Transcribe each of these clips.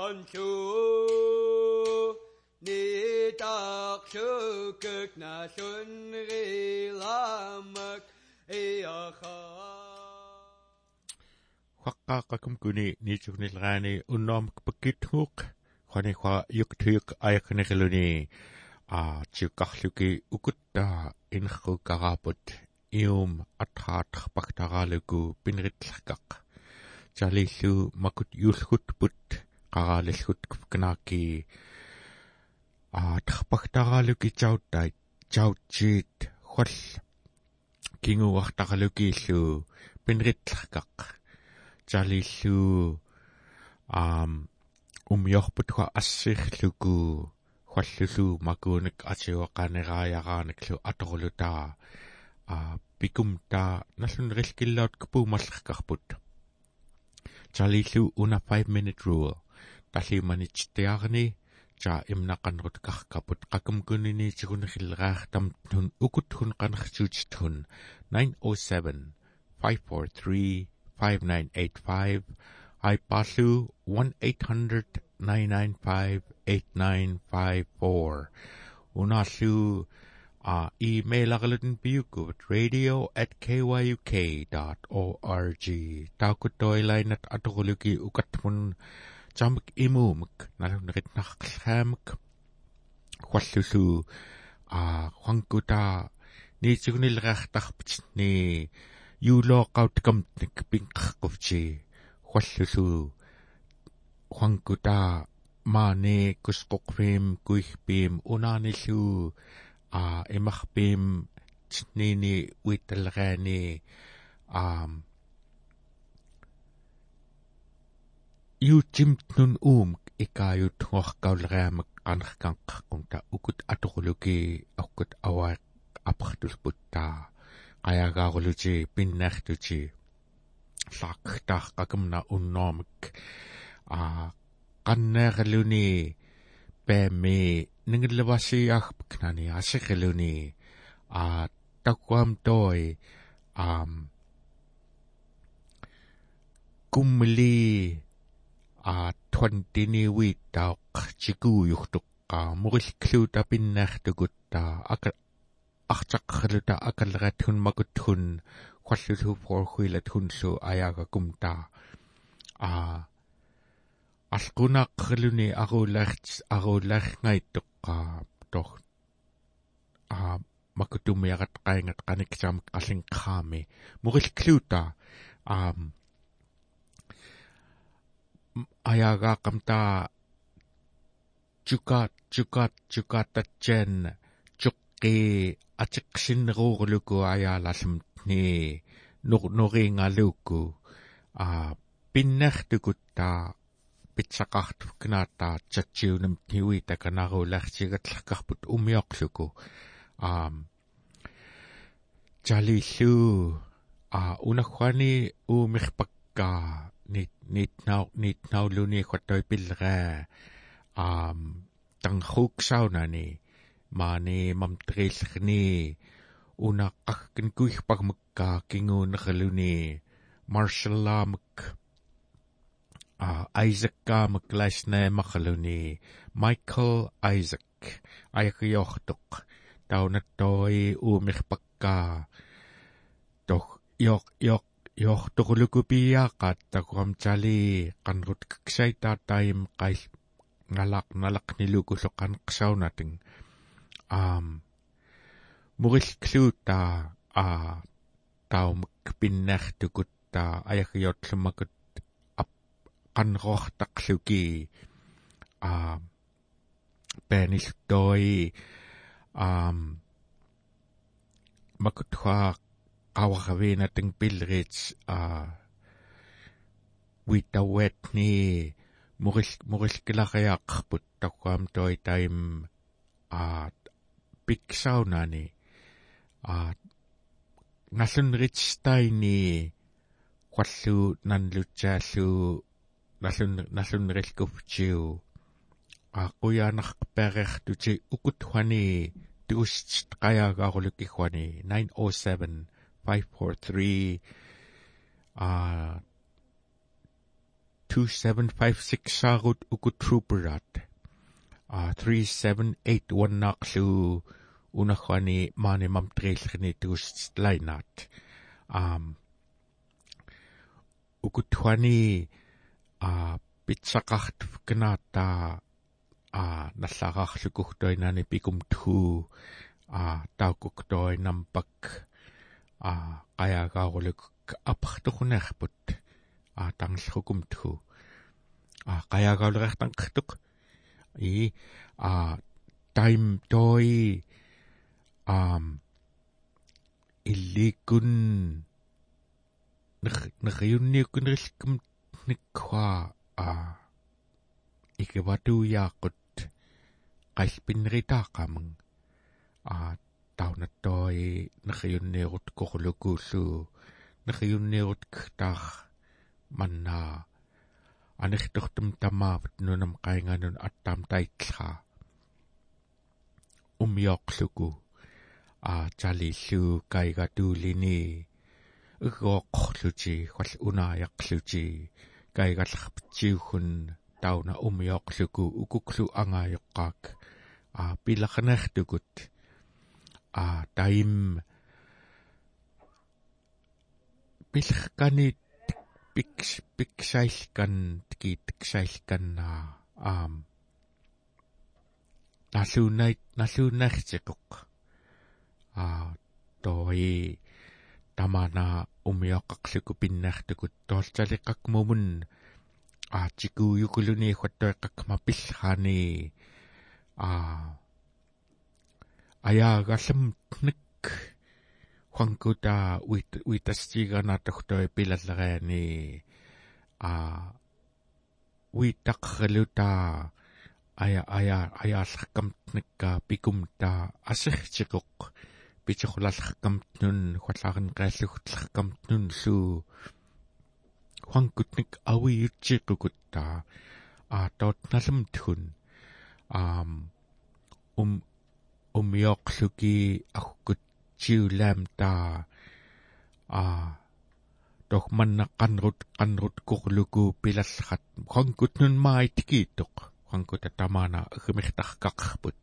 kanchu ni tak shukuk na shun rilamak iakha Huaqqaaqakum kuni niitsugnileраани unnoormak pakkithuuq khanikhwa yuktuyuk ayakniriluni a tiukkarluki ukuttaa inerruukkaraaput ium atраатарпактарааluku пинеритларкақ чалиллу макут юлхутпут кнаакки а тарпактарааluki чауттай. Чаутчиит хол. Кингуартаралукииллу пинеритларкақ чалиллу аам умиорпутха ассирлуку халлулу макуунак атиуақанерааяраанеклу аторулутаа а пикум та наллунерилкиллаут кпуумаллеркарпут чалиллу уна 5 minute rule таллиманитсиарни жа имнақанрут каркапут қакумкунини тигунериллераартам тун укут хун қанерсуутитхун 907 543 5985 айпалу 1800 995 8954 унааллу а имейларлутен биукут radio@kyuk.org таакуттоилайнат аторулуки укаттмун тамик имуумик налунеритнарқлаамик хваллулу а хвангута нитсигунилераартарпит ни юулооқаутикамтник пинқарқувчи хваллулу хвангута маане кусқоқвим куихпим унааниллу а эмарпим тнини уитталлераани аам ютимтнун уум икаают хуаркаулераамак qanarkaanqarqumta ukut atoruluki akkut awaa апартулпуттаа qajagaaruluti pinnaartuti лаактааққакумна унноомик а qanneerluni пэми нингиллавасиаагпкнани асерлуни а такуам той ам кумли а твантини виттаақ чикууюхтуққаа мурилклуута пиннаартукуттаа ака артаққалута акаллератхун макутхун халлулу форхуилат хунлу аяагакумтаа а алкунааққалуни арулаарт арулаарнгаиттоққаа тор а макутумиарат qaingat qaniksaamik qallinqaami murillkluuta aam ayaagaaqamta chukat chukat chukatatchen chuqqi atiqsinneruurluku ayaalallamni nur nuringaluukku a pinnertukuttaa питсақартуккнааттаа чатсиунам тиуи таканарулаарсигатларкарпут умиоқлуку аам чалиллу а унахвани niit niitnau niitnauluni quattoi pillraa aam tangkhuuksaunani maani mamtriillerni unaqqakkin kuigpak mekkaa kinguunerluni marshallaamek uh, Isaacaamek laisneemarluni Michael Isaac. Ajaqiortuq taunattoi uumirpakkaa Doch, yoq yoq йорторлукупиаақат такурам чали канрут ксайтаа таим qail ngalaq nalaqnilukullo qaneqsaunatин аам муриллклуута а таумак пиннартукутта аягиортлумакут qanroortaqluki a paniltoi um makutwa qawagavina ting pilrits a witawet ni muril murilkilariaqarput takkuam toi taim a piksaunani a nallunrits taini qallu nanlutsaалlu налун налуннерилкуфчиу ақуяанарпариартути укутхуани тугустит қаяагаарулук ихуани 907 543 а 2756 saagut ukutruperat a 3781 naqlu unakhwani mani mamtrilkhni tuustlainat um ukutkhwani a pitsaqart knaata a наллаагаарlukugtoinani pikumthu a taukuktoinampak a qayaagaaruluk апартухунаарпут а тангиллрукумтгу а qayaagauleriartanqertuq и а тайм той ам илликун нерриунниуккунериллкум никкуа а икеватуяақут qalpinneritaaqamang а таунаттoi нерриунниерут корулукууллуу нерриунниерут ктаар маннаа анертортум тамаавут нунам qainganun attaam taitlraa умиоқлуку а талиллу кайгатуулини ыгооққлути хвал унааяқлути кайгалларпитсиуггун тауна умиоқлуку укуклу ангаайоққаак а пилақнертукут а таим пилэркани пикс пиксайлкан тики тиксайлканнаа аам. Налуунай налууннартиқоқ а той тамана умиоққарлуку пиннаартукут тоолталиққак мумун аатикууюкулуни хуаттоэққакма пиллаани а аяагаллам ник хуанкута уит уитастиганаатахтой пилаллериани а уиттаққалута ая ая аяалларкамтникка пикумта асертикоқ питихулалларкамтнун хуаллаарин қааллугтларкамтнун лу хуанкутник авиутсиқукутта а тоотналамтхун аам ум умиоқлуки аггут тиулаам таа а тохманна qanrut qanrut kuqluku pilallat qanqutnun maaitikkiittoq qanquta tamaana agmirtarqaqarput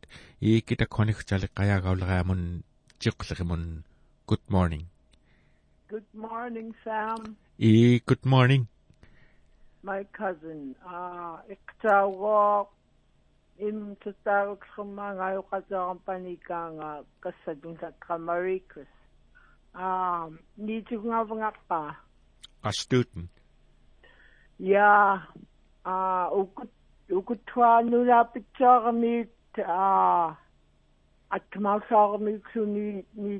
iikita qonigtali qayaagauleriamun tiqlerimun good morning. Good morning, Sam. i good morning. My cousin. Uh, iktawa im tatagot khuma ngayo qatsaram panikanga kasadung sa kamarikris. Um, ni tugngavanga pa. a student Ja, uh, ukut ukutwa nula pitsaramit uh, at kamasaramit suni ni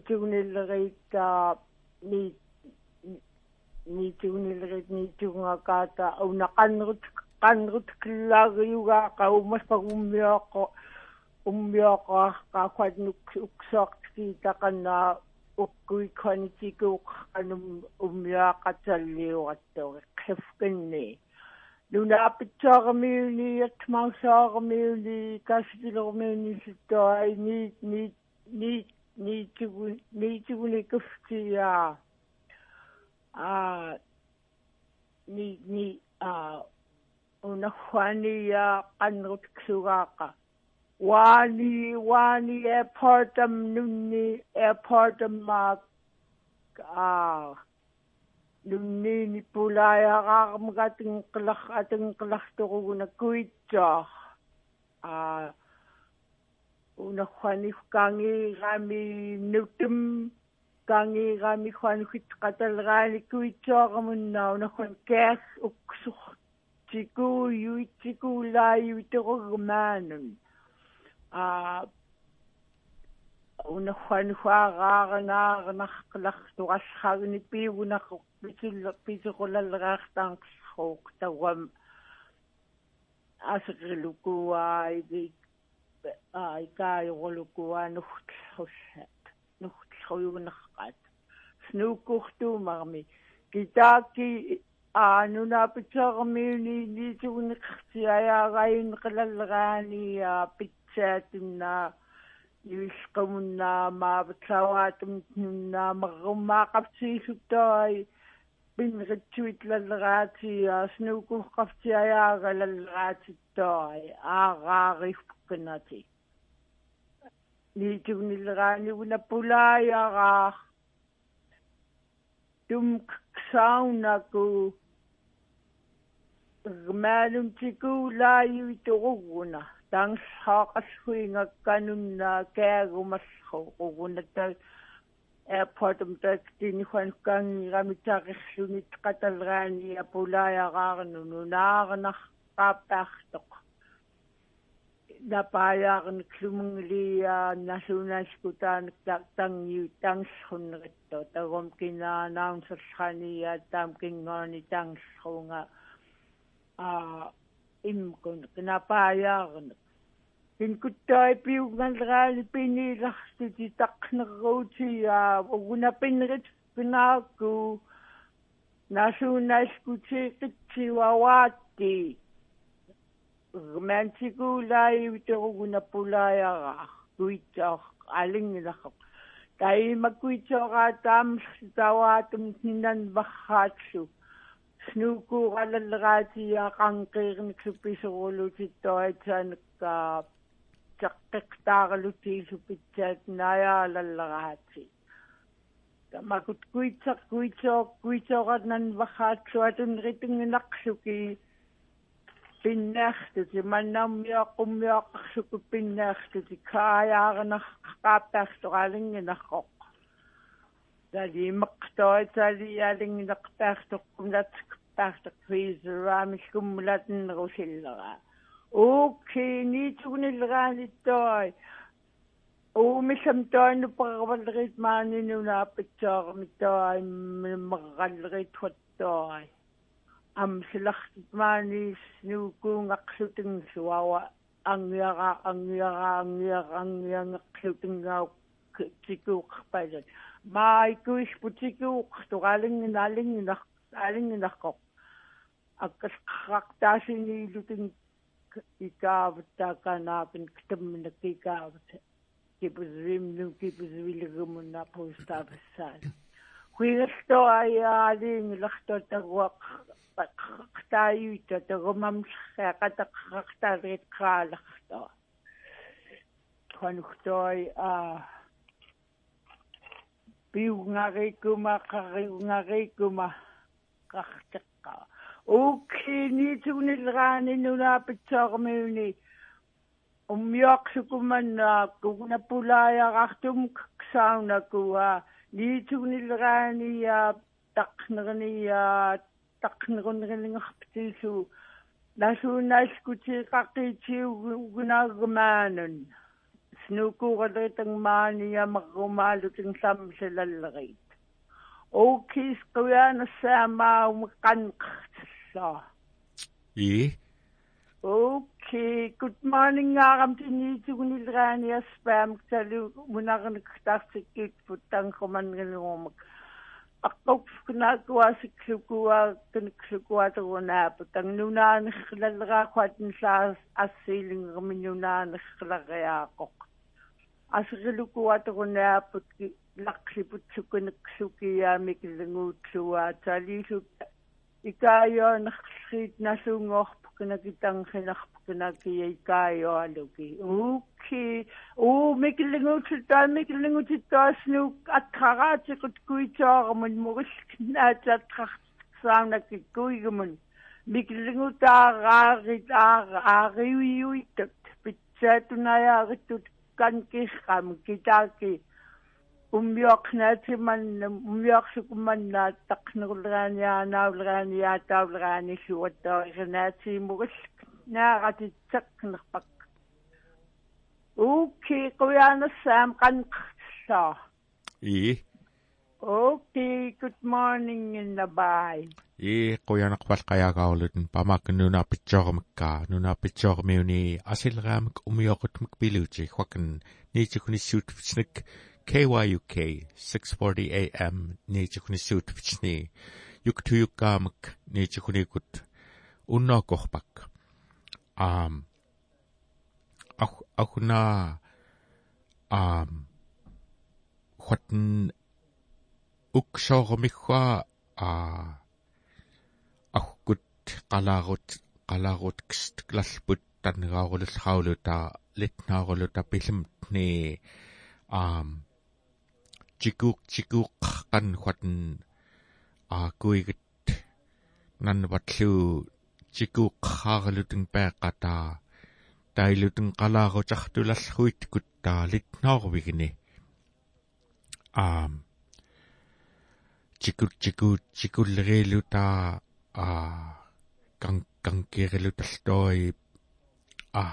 tugnillerit uh, ni ni tugnillerit ni tungakata au naqanrut qanrut killaagiyuga qaumas pagummiaqo ummiaqo qaqwadnuk uksoqtki taqanna ukkui konitikuq anum ummiaqatalliuqattuq qifqinni luna apitsaaramiuni atmausaaramiuni kaasitilormiuni sittoai ni ni ni ni tugu ni tuguni kuftiya ah ni ni ah unahwania qanrut ksugaqa wani wani airportam nunni airportam ma ah nunni ni pulaya qaqmgatin qilaq atin qilaqtuquguna kuitsa ah unahwani kangi gami nutum kangi gami khwan khit qatalgani kuitsaaqamunna unahwan gas uksuq tiku yu tiku la yu tuqugmaanun a una آنونا بچه میلی دیتون خسیایا غاین قلالغانی بچاتونا يسقمنا ما بتلاواتم تنا مغم ما قبسي شبتاي بين غتويت للغاتي سنوكو قفتي يا غل الغاتي تاي اغاغي فكناتي ليتوني الغاني ولا بولاي اغاغ دمك كساوناكو maaluntikulaayuiturugguna tangshaaqashuingakkanunnaa kaagumallu ugunata airport umtak tinhuanukkaangiramittaaqirlunit qatalraani apulaayaqaarnu nunaarnaq qaappaartoq napaayaqnik lumunglia nasunaskutaan tangiu tangsrunneritto tagum kinaanaunserlania taam kingooni tangsrunga a imkun napaayaqnik kinkuttai piungalraali piniilartuti taqnerruuti a ugunapinrit pinaaku nasunaskuti qitsi romantikulaai viteruguna kuitsoor alingilaqoq taimakkuitsoora taamерлутаваатум нинан варраатсу снукууралаллераатиа qanqiirniksу писерулутиттоатсаанакка теққиқтааралутиису питсаат наяалаллераати тамакут kuitсақ kuitsoo kuitsoорнан варраатсуатун ритунгинақсуки pinnaartuti mannaammiaqummiaqarsuku pinnaartuti kaajaaranaq qaappaartoqalinginarroq tali meqtoitalialinginaqpaartoqqunatsk paartoq fiiseraamiskummulatnerusillera okay niitugunileraanittoi uumillam toinu parvallerit maaninunaappitsoormittoai merrallerit huattoi амсилартмааниис нуукуунгақсутингсуава ангиара ангиара ангиара ангиангеқлутингаау тикууқарпаасат маайкуис путикууқ тугаалингин алингинақ алингинаққоқ аккасқартаасинилутин икаавтааканаапин ктаммина кикаавт кипусвимну кипусвилгумунна постаапассаат хуигалто аяалиингиларто тагуақ qaqtaayuita tagumamsqa piungarikuma qariungarikuma qarteqqa ukini tunilraani nunaapitsoormiuni ummiorsukumanna kugunapulaayaqartum ksaunakua niitunilraani ya taqnerni ya taqneruneringerpitiisu nasuunaaskutiiqaqiitiugunaagumaanun snuukuuqaleritanmaaniamerrumaalutinglamsalallerit ookis qiyaanassaamaa i okay good morning aaram tiniitugunilraani spam talu munarnik tartikkiit puttangqumanngiluumak аққуккунаакуасикклукуа каникклукуатерунааpu тангнунааnerlaleraaqquatнлаас ассиилингерминнунааnerlaриаақоқ асерилукуатерунаапут лақлипутсуккунексукиаамик иллангуутлуаа таалиисук икаайоонерлит насуунгоорпу канакитангхинарпу канакия икаайоалуки укки уу микиллингуутсутаа микиллингутиттааснук атхараатикут куитсоормун муриллнаатаатхартсаанакки куигумун микиллингутаараарит аариуиуиттат питсаатунаяариттут канкиррам китааки уммиоқнаатиманна уммиорсукуманнаат тақнерулераниаанаулераниаатаулерааниллуаттаа ирнаатиимугал нааратитсақнерпак ууки қуяанассаам қанқарлаа и Okay, good morning in the bye. и қуянеқвал қаяагаулутэн памаакканнуна питсоормаккаа нуна питсоормиуни асилраамак умиоқутмак пилуути хвакан нитикуниссуут питснак KYUK 640 AM нээчхүнисsuutвични юктуюккаамак нээчхүникут уннаакорпак аам ах ахуна аам хатн уксоормихва а qalaagut qalaagut kstlallput tannegaarululhauluta litnaaruluta pilimtni aam chikuuk chikuuk qanhuatn aakuigit nanvatlu chikuuk qaarlutun peeqqataa tailutun qalaarutartulallhuit kuttaa litnaarvigni aam chikut chikut chikulleriluta a kan kan kirilutaltoi a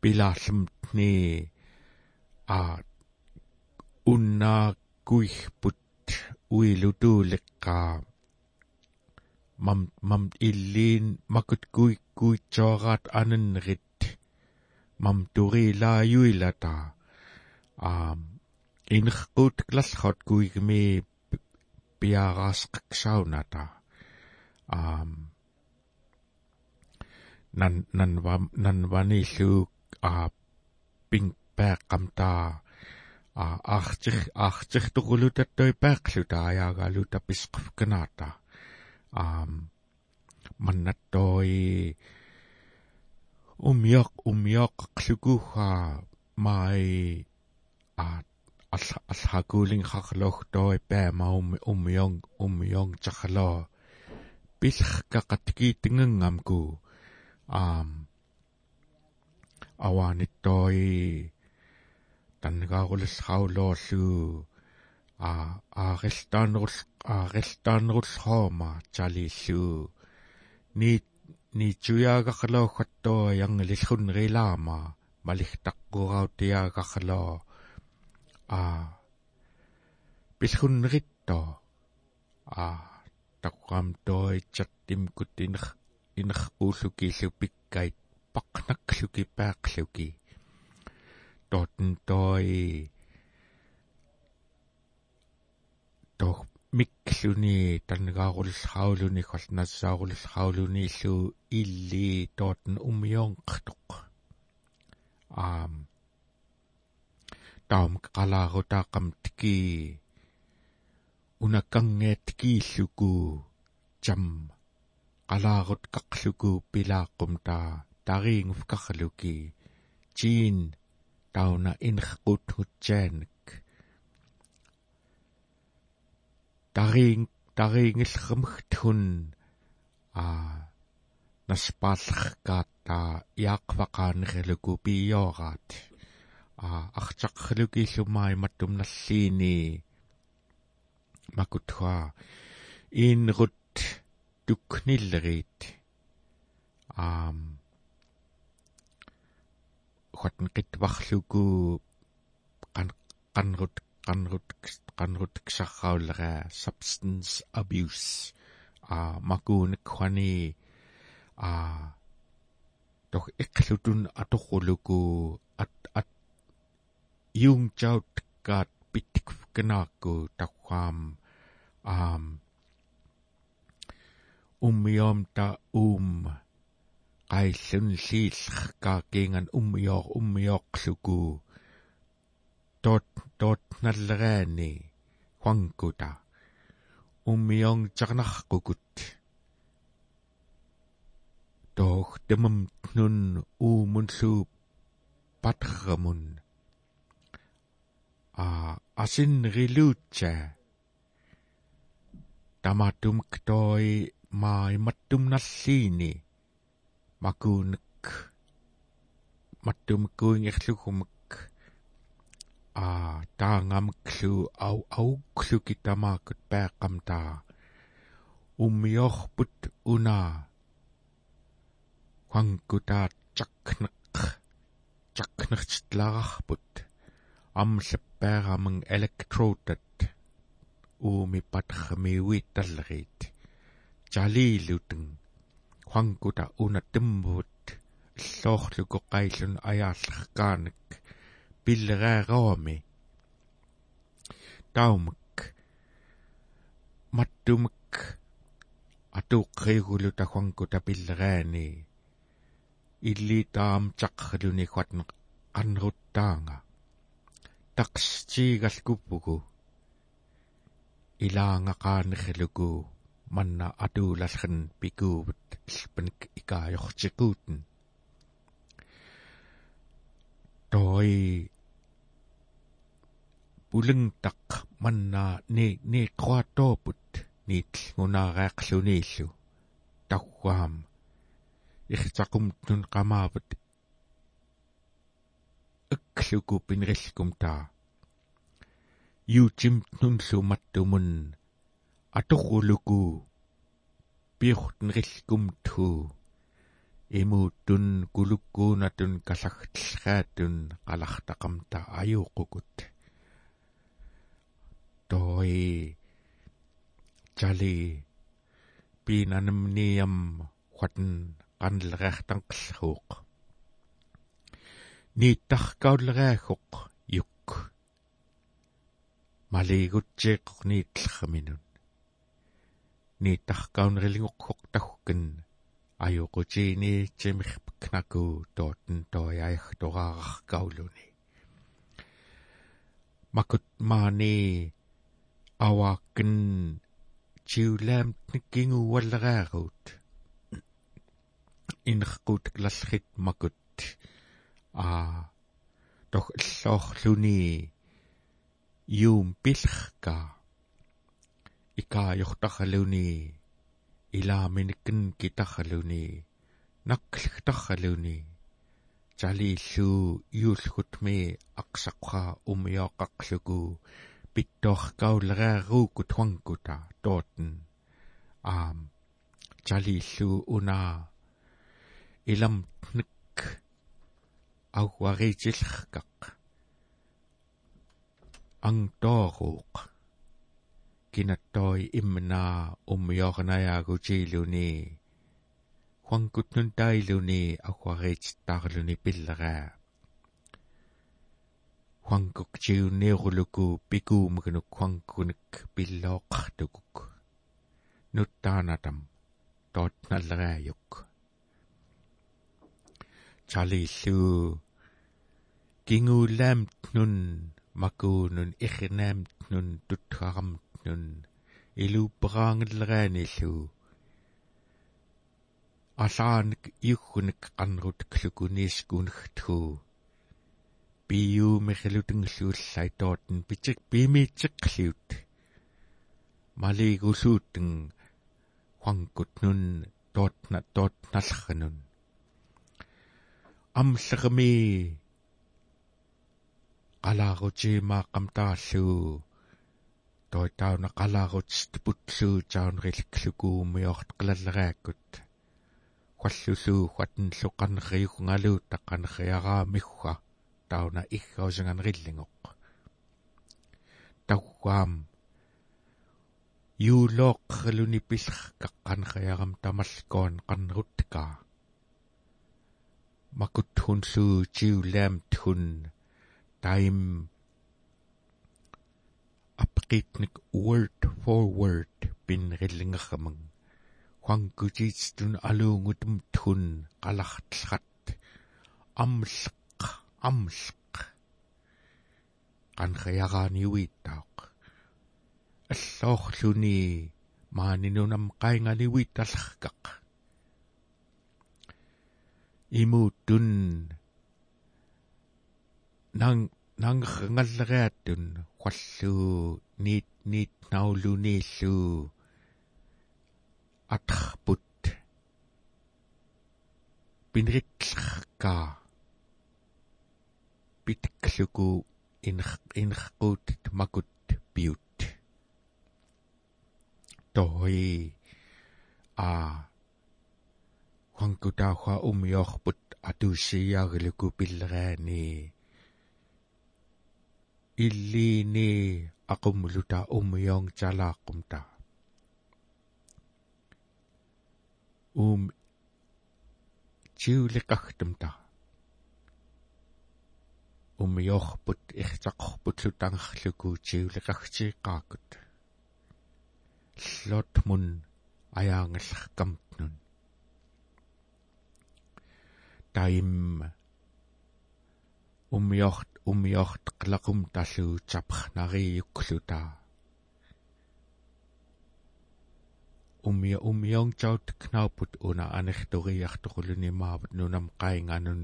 pilaarlumtni a unna kuihput uilutuuleqqa mam mam illiin makut kui kuitsorat anenrit mam turilaayuilata aam inerqut klallhot kuigmi piaraasqaksaunata aam nan nan vam nan vanillu a ping peeqqamta a archich archich tuqulutatoi peeqluta ajaagalluta pisqufkanaata aam mannattoi umiaq umiaq qlukuha mai a алхакуулин харлогтoi паамаум уммион уммион чахлоо пилхкақаткиитингангамку аам аваниттoi таннегааруллхаулоорлу а аарилтаанерул аарилтаанерулхоома чалииллу ни ни чуяагарлоохаттоо янгилиллуннерилаама малихтаққураутиаагарлоо а. Пилхуннеритто а. Таккам той чаттим кутинер инер ууллукииллу пиккайт пақнакклуки паақлуки тотн той тох микклуни таннегааруллхаулуни холнассааруллхаулуни иллу илли тотн умиоонqtuq аам таам қалаарутаақам тики унаккангеаттикииллуку чам. Қалаарут қақлуку пилааққум таа тариингуфкарлуки чин тауна инхқут хутсааник тариин тариингиллермэгтхун а наспааллеркаатта яақвақаанерилуку пииораат а артаққалукииллумаи маттумналлиини макутхуа инрут тукниллерит аам хотн қитварлуку қан қанрут qanrut qanrut ksarraulera substance abuse. A makuunik khwani a tok iqlutun atorruluku at at yung chaut kat pitik kanaku takwam um ummiom ta um. Qaillun liillqa kiingan ummior ummiorluku tot tot nallegaani huankuta ummiong charnarqukut toh temam nun uumunlu patramun a asin riluutsa tamatum ktoi mai mattum nalliini makuunek mattum kuingirlugumak a taangamklu au auklu kitamaakut peeqqamtaa ummiorput una huangkutaat chakneq chaknertlararput amlappeeramang electrodat uumi patramiuit tallerit jaliluteng huangkuta una timbut иллоорлуку qaillun ajaallerkaanek pillereeraami taumak mattumak atuuqqriigulu tahuanku tapillereani illi taam taqrluni huatne qanruttaanga taqstiigalkuppugu ilaangaqaanerluku manna atuulallern pikuuvut ilpanik ikaajortikuuten toi pulengtaq manna ni ni qwaatooput niitlngunaareaqluniillu tauwaam irtaqum ykluku pinrillkum taa юутим нунлуматтумун аторрулуку пиортнериллкум ту имууттун кулуккуунатун каллагтлгаатун қалартақамта аюуқукут той чали пинанамниам хатн qanleriartanqillruuq niittarkauleriaguq yuk малигутсиэққорниитлерраминун ниитаркаунерилингоққоқ тагган аюқутиниитсимирпкнаку тоотн тояахтораараркаулуни макут маани авааккин чиулаам никкингууаллераарут инерқутаклаллрит макут а тох иллоорлуни юум пилхка икаajortarraluни илааминиккин китарралуни накклхтарралуни талииллуу юулгутми ақсаққа умиоқақлуку питторкаулериарууку туангута тоотен аам. Талииллуу унаа иламтник ауаритиллеркақ ангтооруuq кинаттoi имнаа уммиорнаяагутиилуни хуангутнун таилуни акварииттаарлуни пиллераа хуангук тиунниерулуку пикуумгнук хуангкуник пиллооқартукук нуттаанатам чалииллу кингуулаамтнун макуунун ихнаамтнун тутхарамтнун илууппераангиллерааниллу алааник иуггуник qanrut клукуниискунэгтху биюумерлутингиллууллай тоотен питик пимиитсеққлиут малигулуутэн хуангкутнун тоотна тоотналлернун амллерми qalaarutima qamtaalluu toi tauna qalaaruts putluu taunrilklukuumiort qilalleriakkut qualluluu quatenlu qaneriukungaluut taqqaneriaraamigga tauna iggausanganerillingoq tauwaam юулооққалуни пиллеркақ қанериарам тамаллкоон қаннерутка макут хунлуу тиулаам тхун тайм апритник word for word пинриллингерраман хуангутиитстун алуунгутум тхун қалартлрат амлеқ амлеқ qanriaraaniuiittaaq аллоорлуни маанинунам qainganiuiittallerkaq имууттун нан нангернгаллериаттун qualluu niit niit nauluniilluu атрпут пинриттлеркаа питклуку инер инерқуут макут пиут той а хангутаахва умиорпут атуссиаагилуку пиллераани иллиини aqummuluta ummiong talaaqumta um jiuliqagtumta умиорпут иртақорпут лутангерлуку тиулеқагтииқаакут ллотмун аяангалларкамтнун таим. Умиорт умиорт qlaqum tallu tapernariukkluta umia umiong chaut knauput una anertoriartoquluni maavut nunam qainganun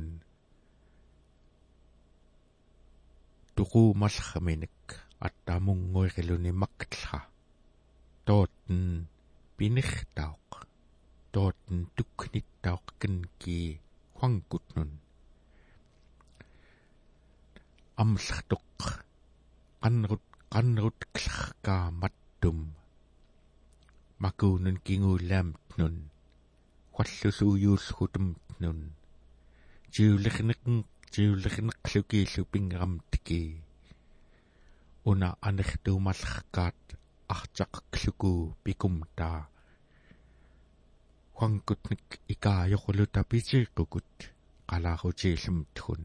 tuqumallerminik attaamunguiriluni maktla tootten pinertauq huangkutnun amllertuq qanrut qanrut klarkaa mattum makuunun kinguulaamtnun. Huallusuyuullgutumtnun jiulerneqn jiulerneqlukiillu pingeramtiki una anertuumallerkaat артақклуку пикумта хуангутник икаажоқулута питииққукут қалаарутииллумтгун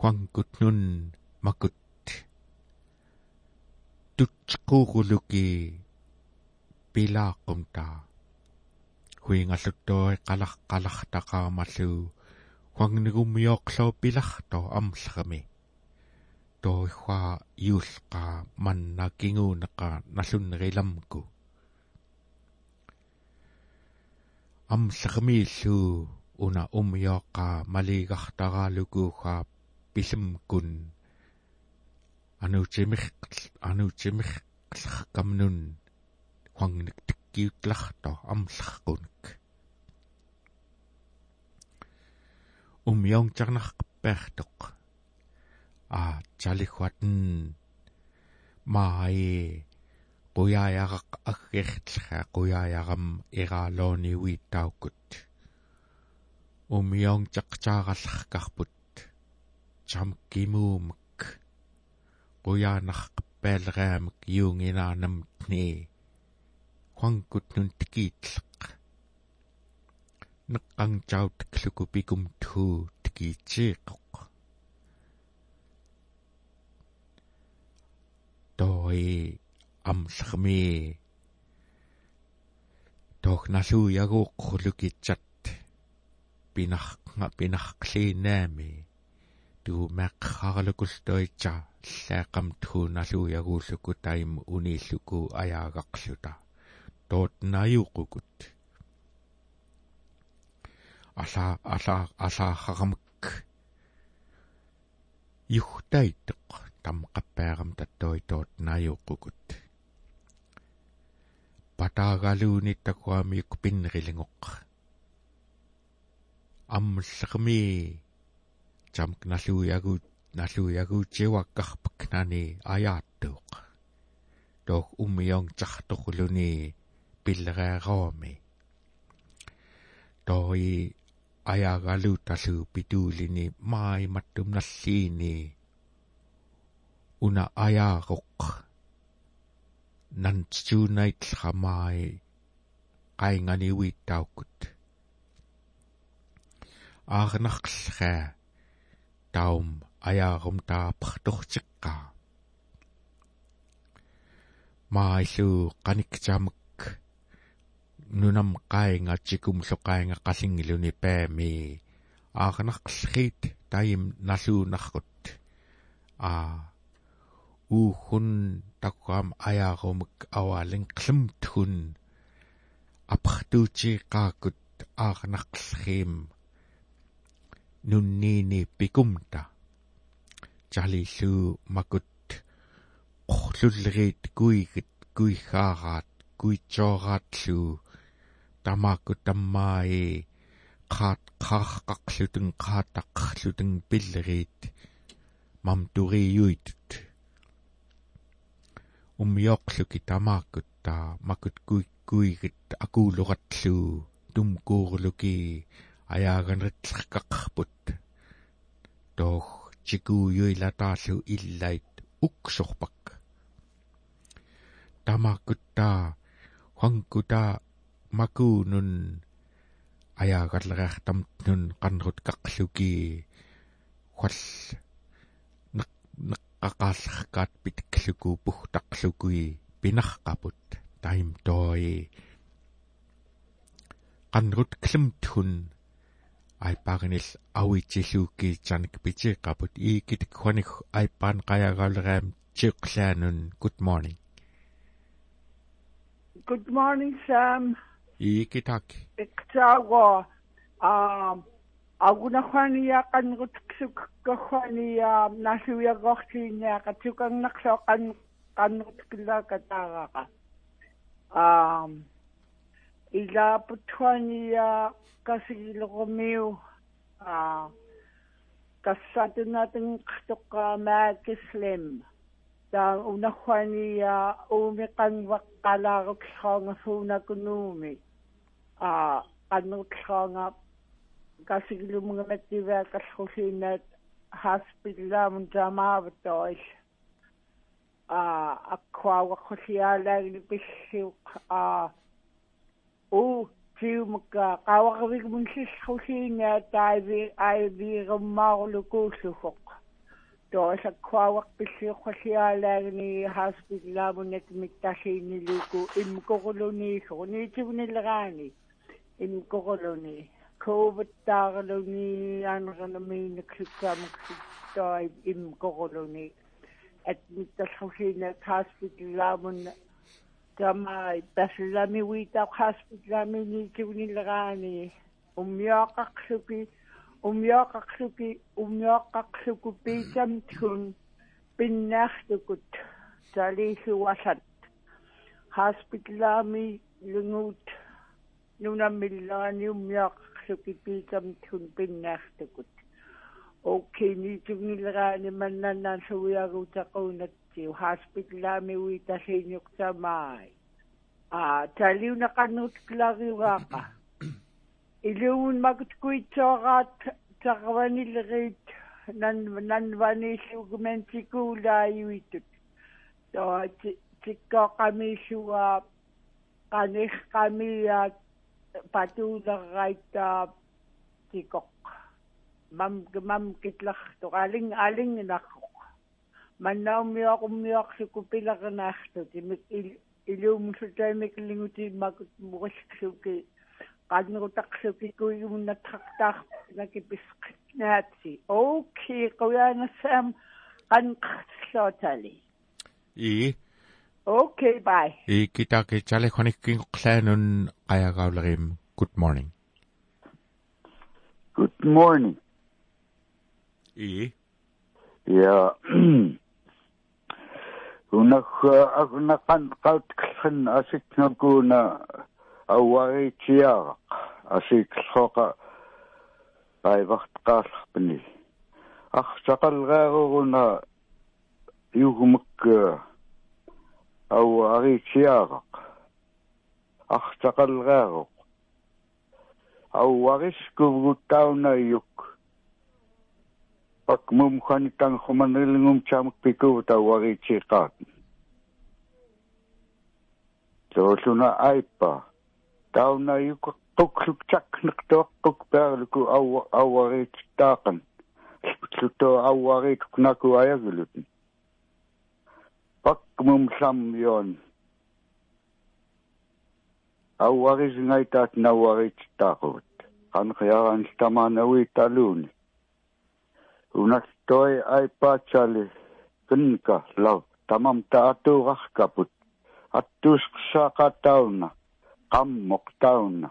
хуангутнун макут тутсеқуурулуки пилааққумта хуингаллуттуи қалар қалартақаамаллуу хуангнигуммиоқлоо пиларто амлерами тоихва юлқа манна кингуунеқа амлермииллуу уна умиоққа малигартараалукуухаа пилэмкун ануутимих ануутимихлеркамнун хуангник тиккиутларто амлерқуник умионгтарнарпаартоқ а чалихватн маи quyaayaraq aggertlra quyaayaqam iraalooni uittaukut umiong taqtaarallarkarput chamkimuumak quyaanarqappaaleriamak yuunginaanamtni huangkutnun tikiitleq neqqangtaut kluku tuu tikiitsiiqoq toi amllermi tohnaluuyaguuqqulukitsat pinarqa pinarqliinaami tuu meqqarlukultoitsa llaaqam tuunaluuyaguulluku taim uniilluku ajaagaqluta tootnaayuuqukut ала ала алаархарамак юхтайтеқ таммақаппааram таттoi тоотнааюуққукут патаагалууни такуамиук пиннерилингоқ аммаллерми тамк налуягу налуягуутиуаккарпак нани аяаттууқ. Тоох уммион тартоқулуни пиллереароами toi ajagalutallu pituulini maailmattum nalliini una ajaaruq nantsuunaitlramai qaingani uittaukkut аарнарллаа таум ajaarum taappartortiqqaa маалу qaniktamak нунам qaingaatikum loqainga qalingiluni paami аарнарллит таим налуунаррут а уухун таккаам аяарумак аваалин клэмтхун апартуутиqaakut аарнарллиим нунниини пикумта чалиллуу макут qoрлуллерит куигит куихаараат куитсоораатлуу тамаакку таммааи qaat qaarqaqluten qaataqluten pillerit mam turiuitut ummiorluki tamaakkutta makut kuikkuigit akuuloratluu tumkuurluki ajaaganritlerqaqarput toh chikuuyuilataallu illait uksorpak. Tamaakutta huangkuta makuunun ajaagallereartamtnun qanrut qaqluki huall neqqaqaallerkaat pitikluku puhtaqlukui pinarqaput taim toi qanrut klemthun айпаагнил ауитсиллууккиитсарник питиэккапут иикитик хуаник айпаан қаягаалераам чиқлаанун good morning Good morning, Sam. Ikitaki. Iktawa. Um, aguna khania kan rutsuk khania nasuya gokhtinya katukang nakso kan kan rutkila katara. Um, ila putwania kasilogomeo. Ah, kasatu natin katuka makislim. hospital am damaavtois a akkwaawaqqulliaalaagni pilliuq a u tiumka qaawaqavik munlillqusiingaa taivi aiviirimmaarulukuullugoq тоалаккуаварпиллиорхалиаалаагни хааспиллаамунат митталлииннилуку иммукорулунииллу ниитивниллераани иммукорулуни pisi khosialagni hospital mo net mitasini luku im kokoloni khoni tibni lagani im kokoloni covid tagaloni anranami naksukam to im kokoloni at mitas khosina hospital mo kama paslami wita hospital mi ni tibni lagani umyaqak suki умиоқарлуки умиоққарлуку пиитам тун пиннаартукут талиисуалат хаспиталаами лунгуут нунаммиллерани умиоққарлуки пиитам тун пиннаартукут окей нитугнилераани маннаннаан суиагуутақуунаттиу хаспиталаами уитасиниуктамаай а талиунақарнут клариугаақа илуун макутkuitsoораат тарванилерит нан нанваниллугмантикуулааюитут то тиккоқамиссуа канихқамиа патуулеррайтаа тикоқ мам мам китларту алин алингинарқоқ маннаумиоқуммиоқсуку пилернаарту тимик илуумсутаамикиллингути макут муриллуки qannerutaqsukikuigunnatqartaar nakipisqitnaatsi okay qoyaanassam qanqartilluutali i okay bye. I kitaki chale khonikkin qlaanun qayagaullerim good morning. Good morning. I ja unakh agunaqan qautqlhan asiknaguna ауаритиарaq асиикллооqa паивартqaарларпани арсақалгааруна югумак ауаритиарaq арсақалгааруq ауарискувгуттауна юк. Пак мум ханитан хуманрилгум чамк пикуу тауаритиqaат тоолуна айпа. Tauna yuka tukluk chaknak tuakkuk päällyku auarit taakan. Luto auarit stamanawi talun. Unak toi ai paachali kinka lav. Tamam taatu rahkaput. Attusk saaka tauna qammoq tauna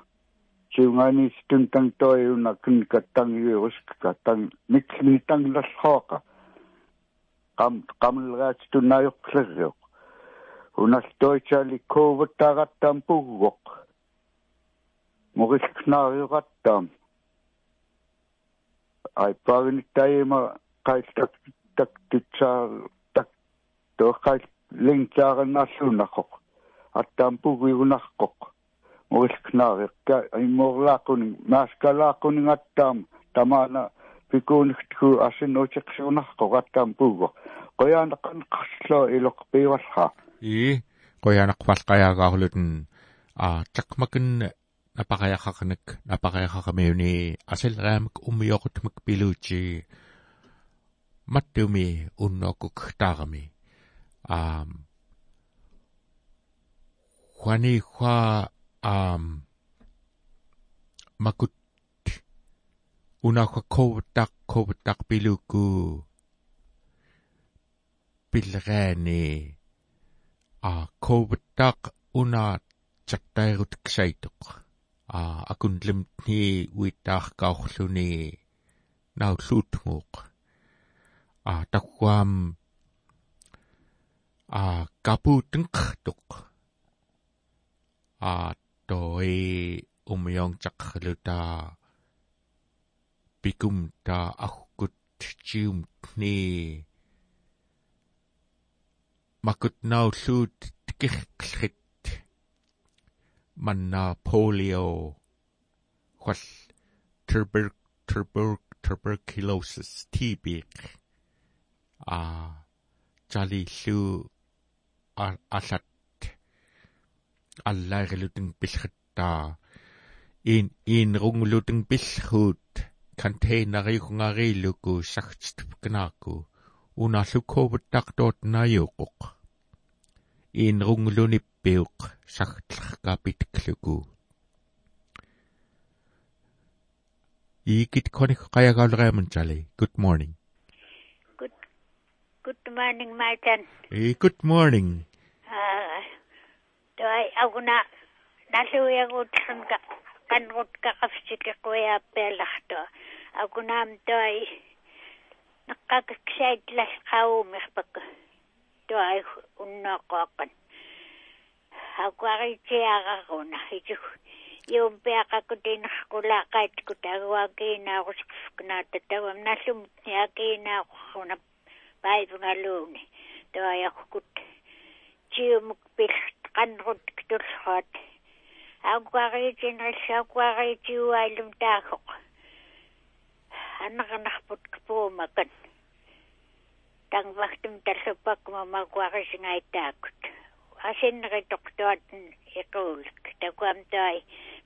chiungani stuntang toyuna kun katang yuruska tang mikni tang lalhoqa qam qamlgaat tunayuqlerruq unaltoichali kovattagattam puggoq morilknaariuqattam ai pagnittaima qailtak tak tutsaar tak toqail linkaarannaallunaqoq attam puguigunarqoq морилкнаариқка иммоорлаақкуни мааскалаақкуни гаттаама тамаана пикуунигтгу ассинуутеқсуунарқо гаттаам пууго qoyaanaqan qarsloo iloq piiwallqa ii qoyaanaqpalqayaagaarlutun a taqmakun napaqayaqaqanak napaqayaqaqamiuni asilraamak ummioqutmak piluuchi mattumi unnoquk taarami aam huani hua um makut unaqua quvatak quvatak piluku pilriani a quvatak una chattairuteksaituq a akunlemtni uitaarkaurluni naulluutnguuq a takkuam a kaputenqertuq a toi umyongcaqerluta pikum ta ahkut chiumtni makut naulluut tikirqlrit manna polio. Хвал tuber tuber tuberculosis TB а жалилу аллат аллаарилутэн пиллхаттаа ин ин рунгулутэн пиллхуут контейнериухунгарииллуку сагтипкнаарку унааллуккуувуттартуут нааюуқоқ ин рунгулуниппиуқ сагтлеркапитклуку Igit konik qayagalreamun chali. Good morning. Good good morning, Martin. Hey, good morning. Ah, toi aguna naluyagut ka kanrut ka qafsiki quyaappialarto. Agunam toi naqqaksaitlas qaumirpak. Toi unnoqoqan. Aquaritiararuna hijuk yung peaqakutinarqula qaitkuta tawam nallum yaqiinaaquna paivungaluuni toayaqqut chiumuk pil qanrut ktulxoot aquariitinrissaaquariitiuailum taakoq annaqanarput kpuumakan tangvaktum tallupakma maquarisingaitaakut asinneritoq tuatin iquulik takuam toai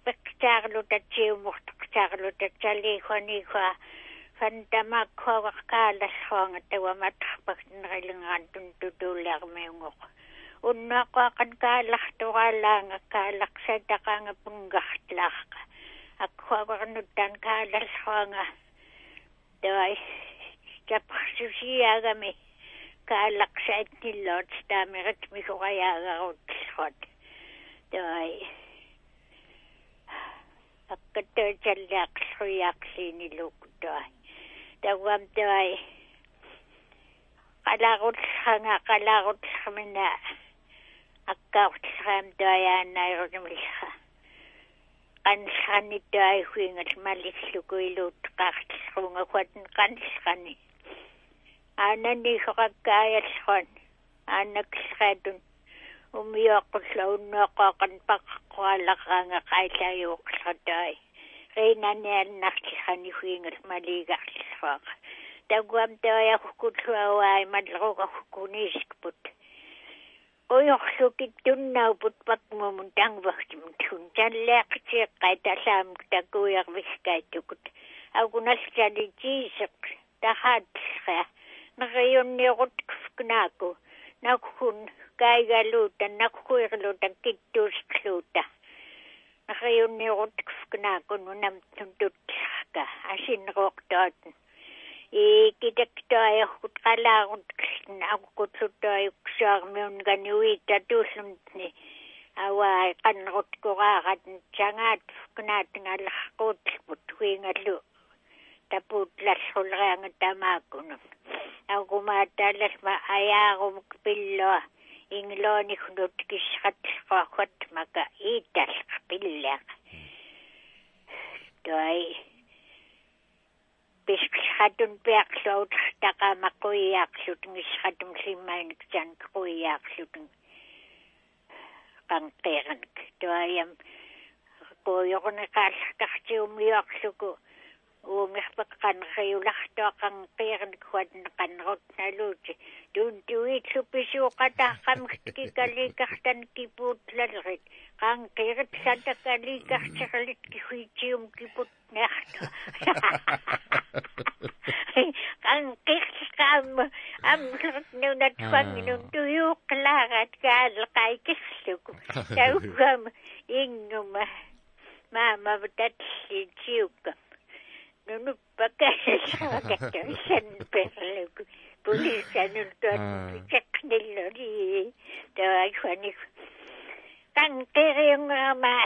пектаарлутатсиуммортоқсаарлутатсалиихуанихуа фантамаккуаваққааллассуанга таваматарпакнерилингаантун тутууллаармиунгоқ уннуаққуақан кааллахтураалаanga пунгартлаарқа аккуаварнуттаан каалаллуанга тавай капарсусиаагами кааллақсаатниллоот таамерит михураяагарут тавай аккаттууталлаақлуяақлиинилуукутуа тауам туай қалааруллага қалаарулламина аккаортраам туаяаннаерунумилха qanlqanittuai huingal malillukуилуут qaartlruunga kuatn qanlqani aanani hoqakkaajalluan aannaklqaatun умиоққуллауннуаққоқан паққуаллақаанга қайлаюоқлратаи рейнаниалнарлихани хуингал малигарллуаqa тагуам тааяхуккуллуауаи маллеругахуккунисикпут оёрлукит туннаупут пакмумун тангвахтимут хун таллаақтиэққай талаамук такуярвискаатукут агуналлали тисеқ тахаатсха нериунниорут кфкнааку накхун kaigaluuta nakkuirluuta kittuuskluuta naqayunniurutkufknaakunu namtuntutlaqa asinneruortaat i kitaktaajorkut qalaarutkilna aqukutluttaajuksaarmiun ganiuita tuullumtni awaa qannerutkuraarat sangaat fknaatngalarquutlput huingallu tapuutlallulrianga tamaakunu aqumaataallasma ayaarumuk pilloa ingloni hnut kisqatlqaqat maka italq pillaq toi pisqatun peaqluut taqamaquiaaqlut ngisqatum simainik jan quiaaqlut qanqiiqanik toayam qoyorne qaallaqartiumiaqluku уумерпеққанериулартуаққан қиерникуатна қаннерутналуути туун туииллуписууқатааққамгт кикаликартан кипуутлалерит qaан қиерит сатакаликартерлит кихуитиум кипут нерто qaан қиерсқаам аммлерт нунат фангинун туюуқлаарат каалеқайкерлуку таугам ингума маама вататсиутиукка nunu pakasakakatsan perluku pulisanun tuan ceknillori tawaikuanik kan qiriungerama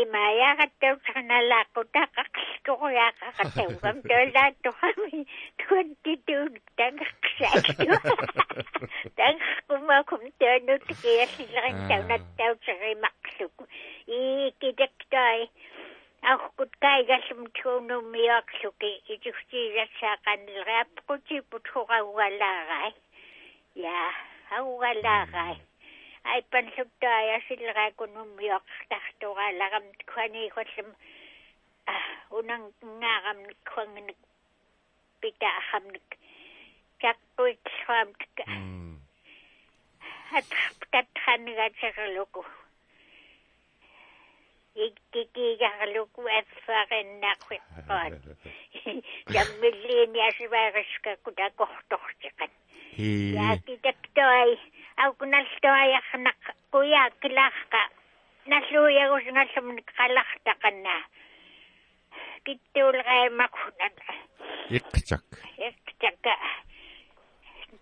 имаяагаттаутсаналааққу таақақскориаақақаттаугам тоолааттоқами туантитуун тангақсаату тангақкумакум тоонут киаллилерин таунаттаутсеримақлуку икитактай ахкут кайгаллум туунуммиақлуки итухтиилассаақаннериаппутиппут хораугалаарай я аугалаарай айппансуттаа ясиллеракунуммиоқартартурааларам куаниихоллум унан ngaaramnik kuanganik pita ahamnik takkuit swamtik at tatkhanigatsaluku ikkikigarluku affarinnaaqwiqqaat jammilliini asivaariskakku takortortiqat yaakitaktoi aukunaltoajaqnaq kuyaakkilaaqqa наллуиагуснгаллумник қалартақанна киттуулгаамакунат иқчак иқчак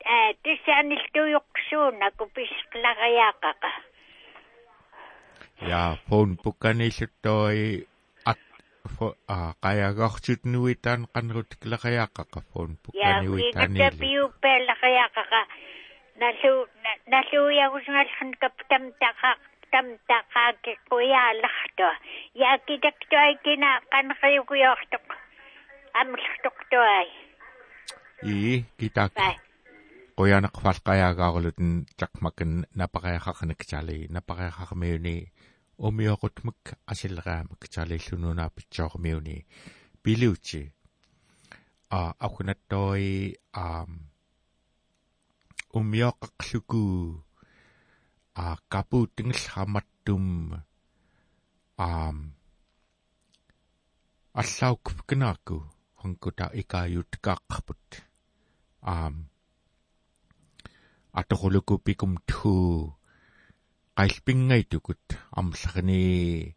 а тисаанилтуйоқсуунаку писқлагаяақаqa я фон пукканиллуттoi ат а қаягортутнуитаан қанрут килақаяақаqa фон пукканиуитаани я пиуппеаллақаяақаqa налу налуиагуснгалхан каптам таqa там тақааки куяаларто яакитактуайкина канериукуйортоқ амлертоқтуай и китак qoyanaq falqayaagaarulut taqmakan napaqayaqaqanak taali napaqayaqaqmiuni umioqutmak asilleramak taaliillunuunaa pitsoormiuni piliuti a akunattoi um умиоққарлуку а аам аллауккинаакку хонкута икааюткааққарпут аам аторулуку пикум тху qайлпингайтукут амлларни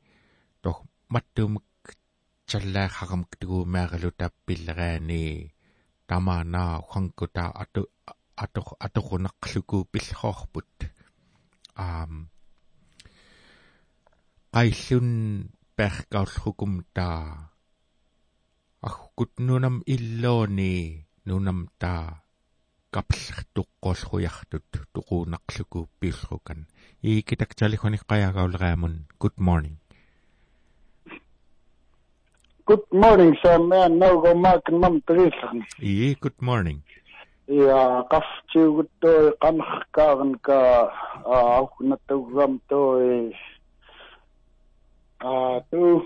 тох маттумак чаллаахарамк тугуумаагалу таппиллераани тамаанаа хонкута ату атор аторунеқлуку пиллхоорпут аам qaillun perkaullukum taa ахкут нунам иллоони нунам таа каплэртуққоллуяртут туқуунақлуку пиуллрукан иикитакталихуник қаягаулераамун good morning. Good morning sir. Man no go mark mam триллерни и good morning. Ja qaftiuguttu qanarkaaranka auqnattuggam toi a tu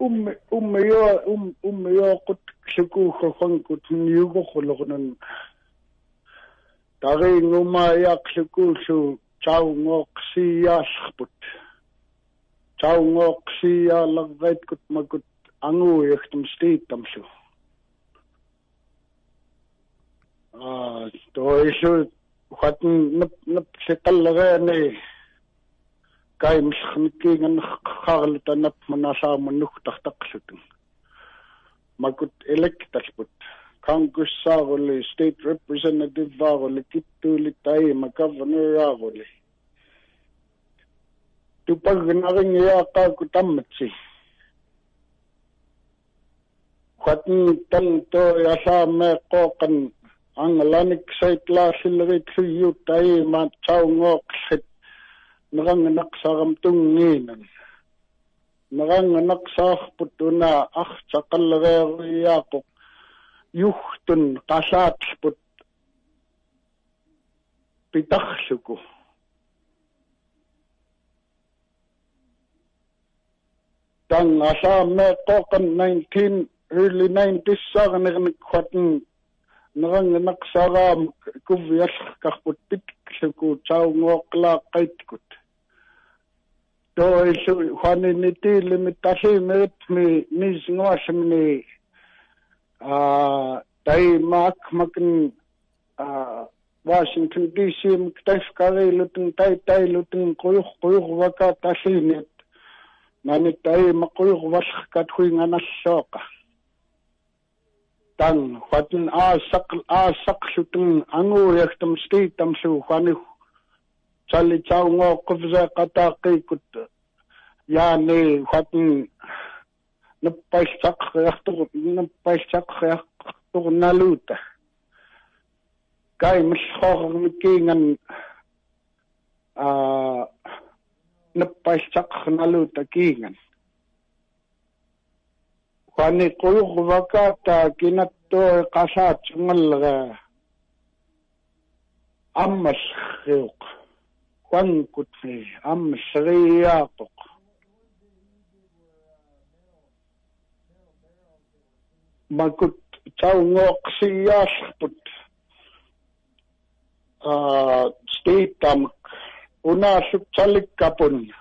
um um yo um um yo qut klukuukhangkut niugorluqnan taringuma yaqlukuullu taungoqsiyaallarbut taungoqsiyaallarriitkut makut anguiagtum stiittamlu а то еще хатн нап сеталлагаани каймсхниккинган харлу танап манасаамуннук тартақлутун макут электалпут congressaaruli state representative aaruli kittuuli taima governor aaruli tupagnaringiaqaaku tammatsi qatin tangto yalaameeqqooqan angalanik saitlaasillegit luyuu taima taungooqllit neranganaqsaram tungiinan neranganaqsaarput unaa artaqallareeruiyaaqoq yuhtun qalaatput pitarluku tang asaame qoqan 19 early 90s sarnernik khatin neranganaqsaraam kuviallarkarput pitluku taungoqlaaqaitkut toilu huaninitiilimi tallimeritmi niisnguallamni a taimaak makin a Washington DC mktafkarilutun tai tailutun quyuq quyuqvaka tallinit nani tai maquyuqvallarkat huinganalluoqa tan huatin a saq a saqlutun anguuliaktam stiitamlu huanu tali taungo qufsa qataaqqiikut yaani khatin nappaistaqqiartuq nappaistaqqiartuq naluuta kai mallhoormikiingan a nappaistaqnaluuta kiingan kwani quyurvakaata kinattua qasaatsungallega аммаллриуq quankutni аммаллериаапоq макут таунgoqsiyaallput а стейтамк унааллутталиккапун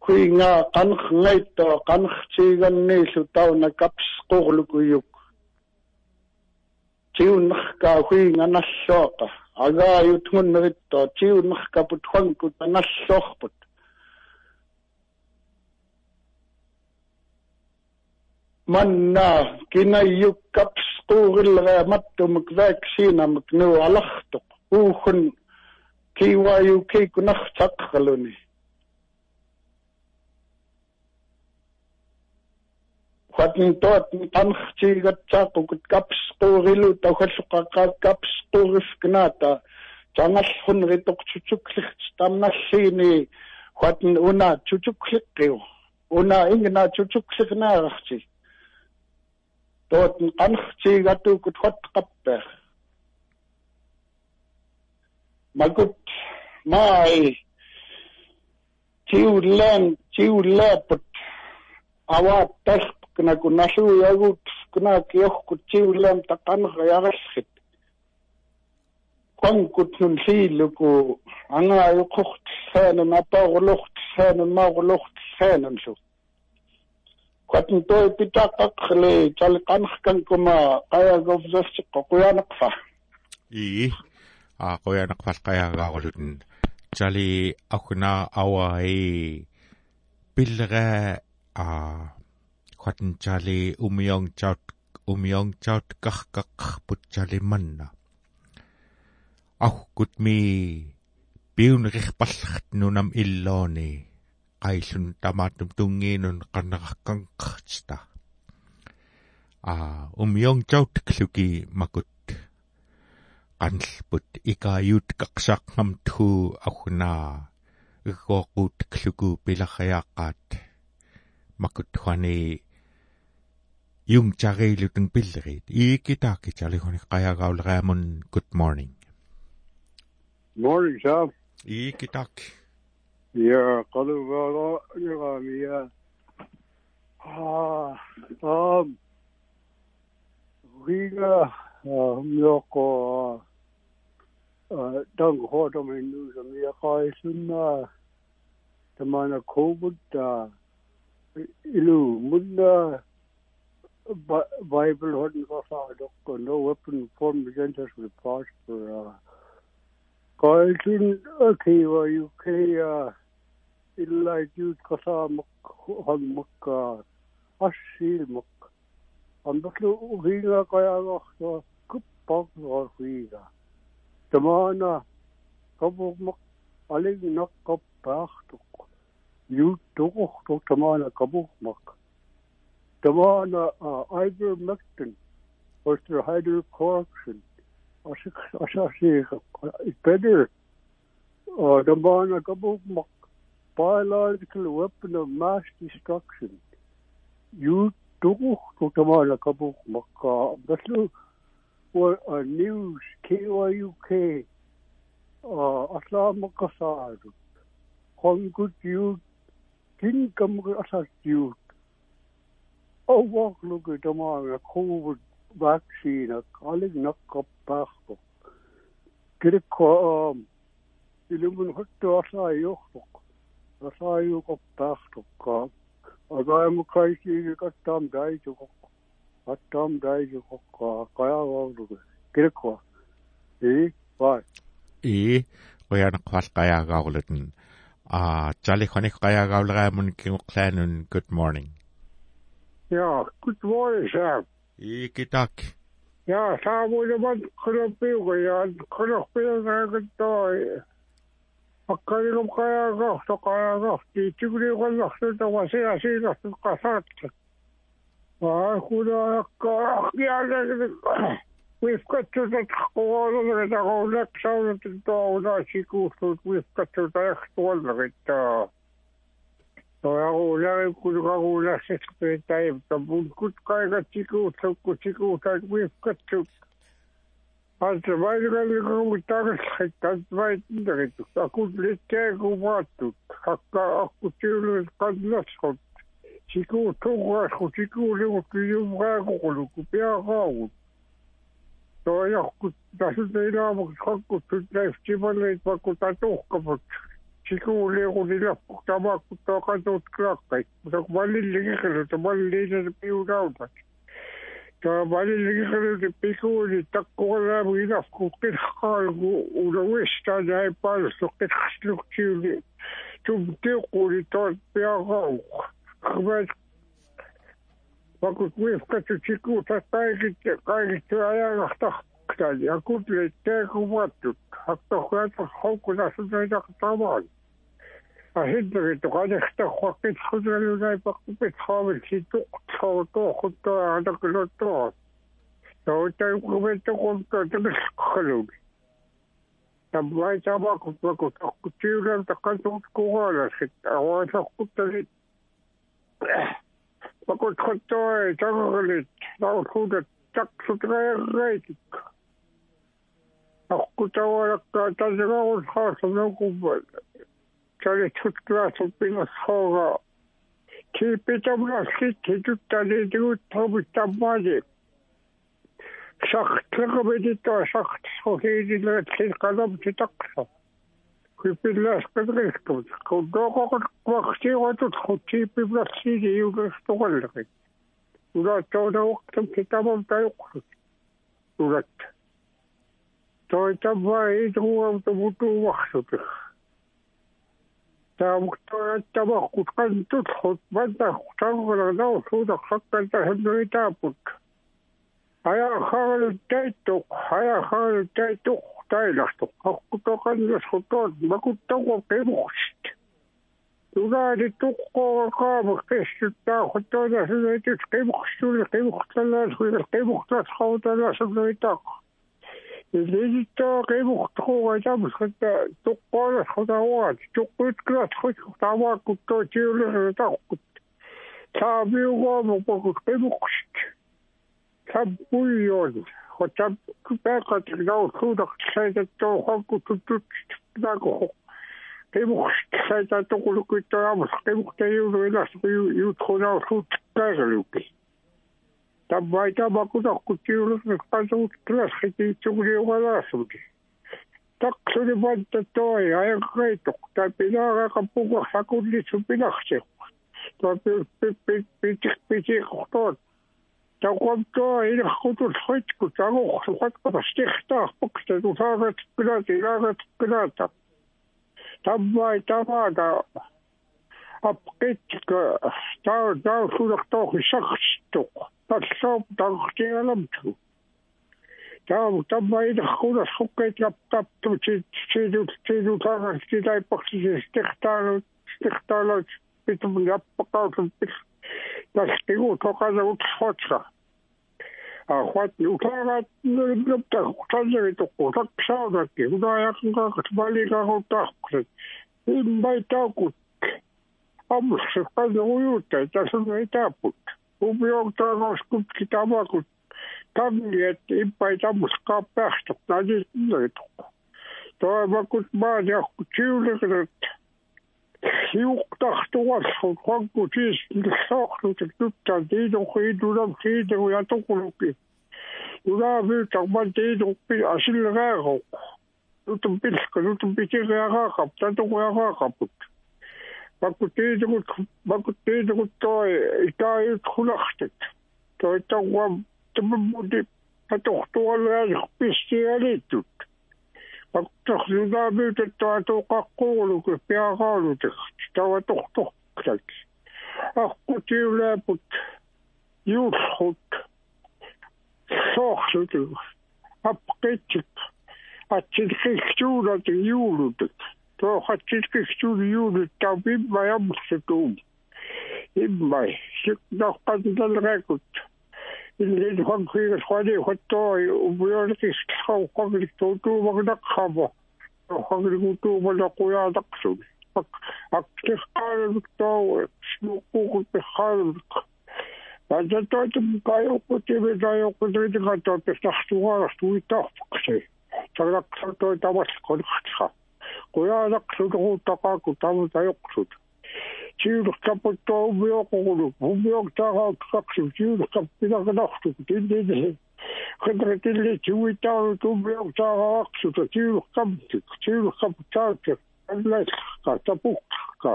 kuinga qanqngaitto qanqtiiganniillu tauna kaps qurlukuyuk tiunnerka huinga nalluaqa agaayut ngunneritto tiunnerkaput huankut manna kinayyuk kaps quurillera mattumuk vaccinamak nu alartuq uuhun kiwayu kikunartaqraluni quatin toat tanxtiigatsaaqukut kaps quurilu tauhalluqaqa kaps quurifknaata tangallhun ritoqtutuklirt tamnalliini quatin una tutukliqqiu una ingna tutukliqnaararti toat qanxtiigatukut quatqapper magut mai tiulan tiulaput awat tasq kuna kunalluuyagut kuna kiohkut tiulam taqanqa yarallrit qankut nun liiluku angaayuqort saanun apaaruluqt saanun maaruluqt saanunlu qatn toi pitaqaqle talqanqkankuma qayagovsarsiqqa quyanaqfa ii a quyanaqfal qayagaaqulutun tali akuna awai pillera a quatn tali umiong chaut umiong chaut qarqaqqarput tali manna ahkut mi piuneriqpallert nunam illooni qaillun tamaatum tungiinun qannerarkanqartita a umiong chaut kluki makut qanlput ikaayut qaqsaqqam thu agunaa iggoqut kluku pilarriaqqaat makut huani yung chariluteng pillerit ikitaaki chalihoni qayagaulreamun good morning. Morning, Sam. ikitaaki يا قلب راميا آم. غيغا ميوكو دنگ هو دمين نوزم يا قايسنا تمانا كوبتا إلو مدنا. Bible hadn't got a no weapon formed against us will prosper. Uh, Carlton, okay, well, you can, uh, illa juut kasaamak hanmakka assiilmak ambaslu uhiga kayagahto kuppak warhiga tamana kabukmak alig nakkappahtuk juut tukuhtuk tamana kabukmak tamana ivermectin or hydrocorruption asik asasi better tamana kabukmak biological weapon of mass destruction. You took to tamala kabuk makka but were a news KYUK asla makasar hongut you tin kam asat you. Oh, a walk look at tamala covid vaccine a colleague nak kappa kirik ko ilum hotto asla yokhok Hutta Asa Yochok. rasayuqortaartuqqa agaamukaisi kattam daisuqoq attam daisuqoqqa qayaavaulugu kirkwa i vai i quyanaqfal qayagaulutun a chali khonik qayagaulraamun kinguqlaanun good morning 赤色からが太からがって言ってくれよかが太たわせやせいだすかさって。ああ、これはか、いや、だけど、ウィスカッチョだ、こうだけだ、こうだけさ、うだけだ、おだしく、ウィスカッチョだ、やくとわだけだ。とやおられくるがおらせつくれたい、ぶんくつかいがちく、そこちく、たく、ウィスカッチョ。Pa so ke khslu ki tu te ku ri to pe ga khba pa ku ku ka tu chiku ta ta ki ke ka ki tu aya ga ta ka ya ku le te ku wa tu ha to ha to ho ku ахиддэр тугаалхтах хоккит хузгалуунай паккупит хаавал ситу соото хотто аалаккулуутто соотай кубетто конто тэмэсхалуу тамбай чабак купаку токкутиулан таккантуут кугаалассит аваасаркуттали пакут хоттой тагагалит наухуудат таксутгаяррайтик аккутавалакка тасгаул хаасанукуббала kari tuttua sopingo sogo. Tiipitamra sitti tuttani tiuttavu tammani. Saktlaga medito sakt sohiinille tilkanam titaksa. Kypilläs kadrihtut. Kun dokokot vaktiivatut, kun tiipimrat siini juudestukallekin. Ulattauna uktam titamon tajuksut. Ulatta. Toi tammaa ei tuuamta mutu vaksutiksi китамам таюқсут улат тойтаммаа иитугуам тумутууварсут таамуктоаттамаркут qantullut манда танголагнаа суудаққаккалта хэмнэритааппут аяахаарут тайттоқ аяахаарут тайттоқ тайлартоқ аққутоқаннасхутоот макуттагуа қимухсит угаали туққоорақаама киссуттаа хуттоонасунайтут қимухсуули қимухталаас хуил қимухтаас хауталаасунэритаақ Лизитто кемухтхуга тамсхата туққола худаваат туққутклат хутаваа кутто тиулер таққут таабиугоо мопокут кемухт таббуйон хотаб купекат гау худах сайдатто хокку туттут тако кемухт сайдатто кулукутто амс кемухт юулерас ю ютхонаа сут кайгалуки табайта бакутаққутиулус меққасуут классхитиитсугулиугалаасуки тақсули баттаттой аяггайтоқ тапилаагаақаппугуа сакуллису пиларсиқ тапиппиппиппитиқпитиқортоот таққоттоо илерхутул хитку тагоо сухатқа стихтаарпук татусаагатиккулаат илаагатиккулаата таббай табаата апқитка таа таа сулертоо хисарситтоқ таллоо тагтиаламту таа таббай дахуна суккайт лаптапту чи чидут чидутаа китай пакси стихтаалу стихтаалу питум яппакауту пис тастигу токазаут хотса а хот утаават нэрдэ хуталери токко таксаадакки Aamulla se paljon ujuutteita sanoi etäput. Umi on oskutki kun tangi, että impa ei tammuskaan päästä. Nää nyt näitä. Toivakut maan johkut siulikret. Hiuktahtuvat hankku siis sahnut, että nyt kyptään tiidun hiidunam siidun ja tukulukin. kun myytän vaan tiidun sille rääkoukku. Nyt on pilkka, nyt on pitkä ja rääkaakap, tämä on rääkaakaput. Itaayut khulaqtat toi tawam tamamudi patortualaaliq pistialiittut maktorlunaamiutat taatoqaqquuluk piaqaalutik tawatortortak аққутиулаапут юулхут соорсуту апқитсик атсилхиктуулат юулутик то хатчилкиксули юулут таа пиммаяммерсутуум иммай сикнаққатилалеракут иллин хонхигас хвали хоттоо убиорикис хавхагли туутуумагнақхамо хагригутуумалақуяатақсун актиққаалуктоо снуққуқут пеххаалук Ажатоотум кайоққутиве таайоққутивитикатоо пестарсугаарстуитаарпақси таглақсартоо тамас колхтха куяалақсулеруутақаақу таму таёқсут сиулеркаппуттоо умиоқорулу умиоқтаарааққақсу сиулеркаппинаканартук тиллили хэндрэтилли чуитаару тумиоқтаараақсу сиулеркамтик сиулеркаппутаатик аллаисқа тапуққа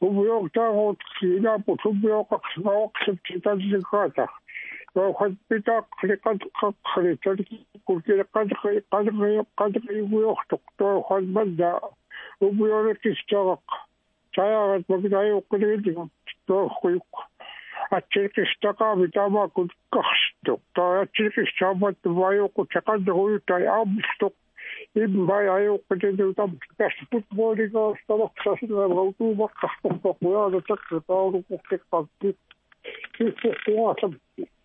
умиоқтааруут синаапу тумиоқарсимаоқсут титалликаата Рохот питак хрикат хрикат кулкир кадхи кадхи кадхи уйохток то хазбада убиорекистарак чаягат магдай уккулигит то хуйк ачиркистака витама кулкахсток то ачиркистамат вайоку чакад хуйтай амсток им бай айоқкутин там каспут бориго ставак сасна раутума каспут бояда так тауру куккек пакки киссе и qoyanaq falqayagaagulutun jalikhonikkiuqqlaanun ikhimiqqluta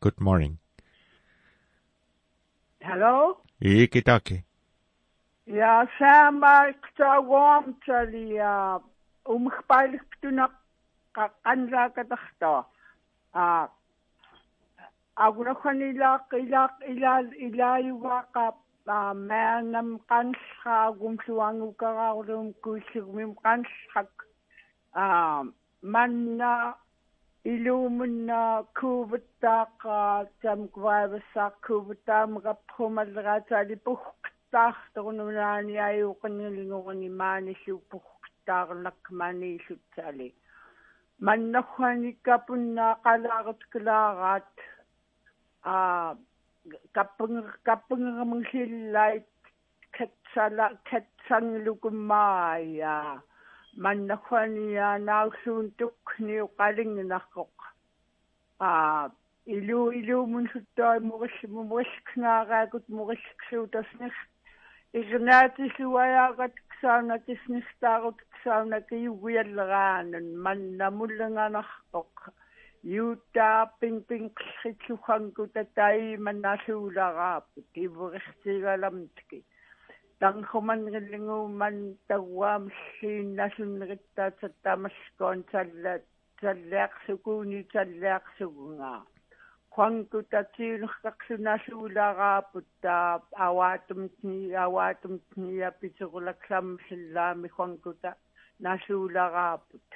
good morning. Hello? i kitaki Ja, sama ktawam tali uh, umkhpailiktunak qanraakataqta. Ah aguna khanilaq ilaq ilal ilayuwaqa maangam qanlhaagum suangukaraarlum kuissugmim qanlhak а манна илуумунна кууvuttaaqa там кваавассаа кууvuttaамеқаппумаллераатаали пухтаарторунунаани аюуқиннилингорни мааниллу пухтаарнак мааниллутсаали маннахуаниккапуннаа қалаарат калаараат а каппунгер каппунгерамнгиллайт катсала катсангилукуммаая маннахвания нааллуун тукниу қалингинарқоқ аа илу илуумун суттаа мурилл муриллкнаараакут муриллксуутаснер игнаатисуаяагат ксаана тиснистаарут ксаана киугуяллераанун маннамулланганарқоқ юутаа пин пин қиллхитсухангу татаи маннаасуулараапут ивверсигаламтки тангхуманнерлингууман тагуаамллииннасуннериттаатса таамаскоон талла таллаақсукууни таллаақсугунга quanku tatiinerqaqsunaasuularaaput taa awaatumtni awaatumtni apiterulaklamsillaami quankuta naasuularaaput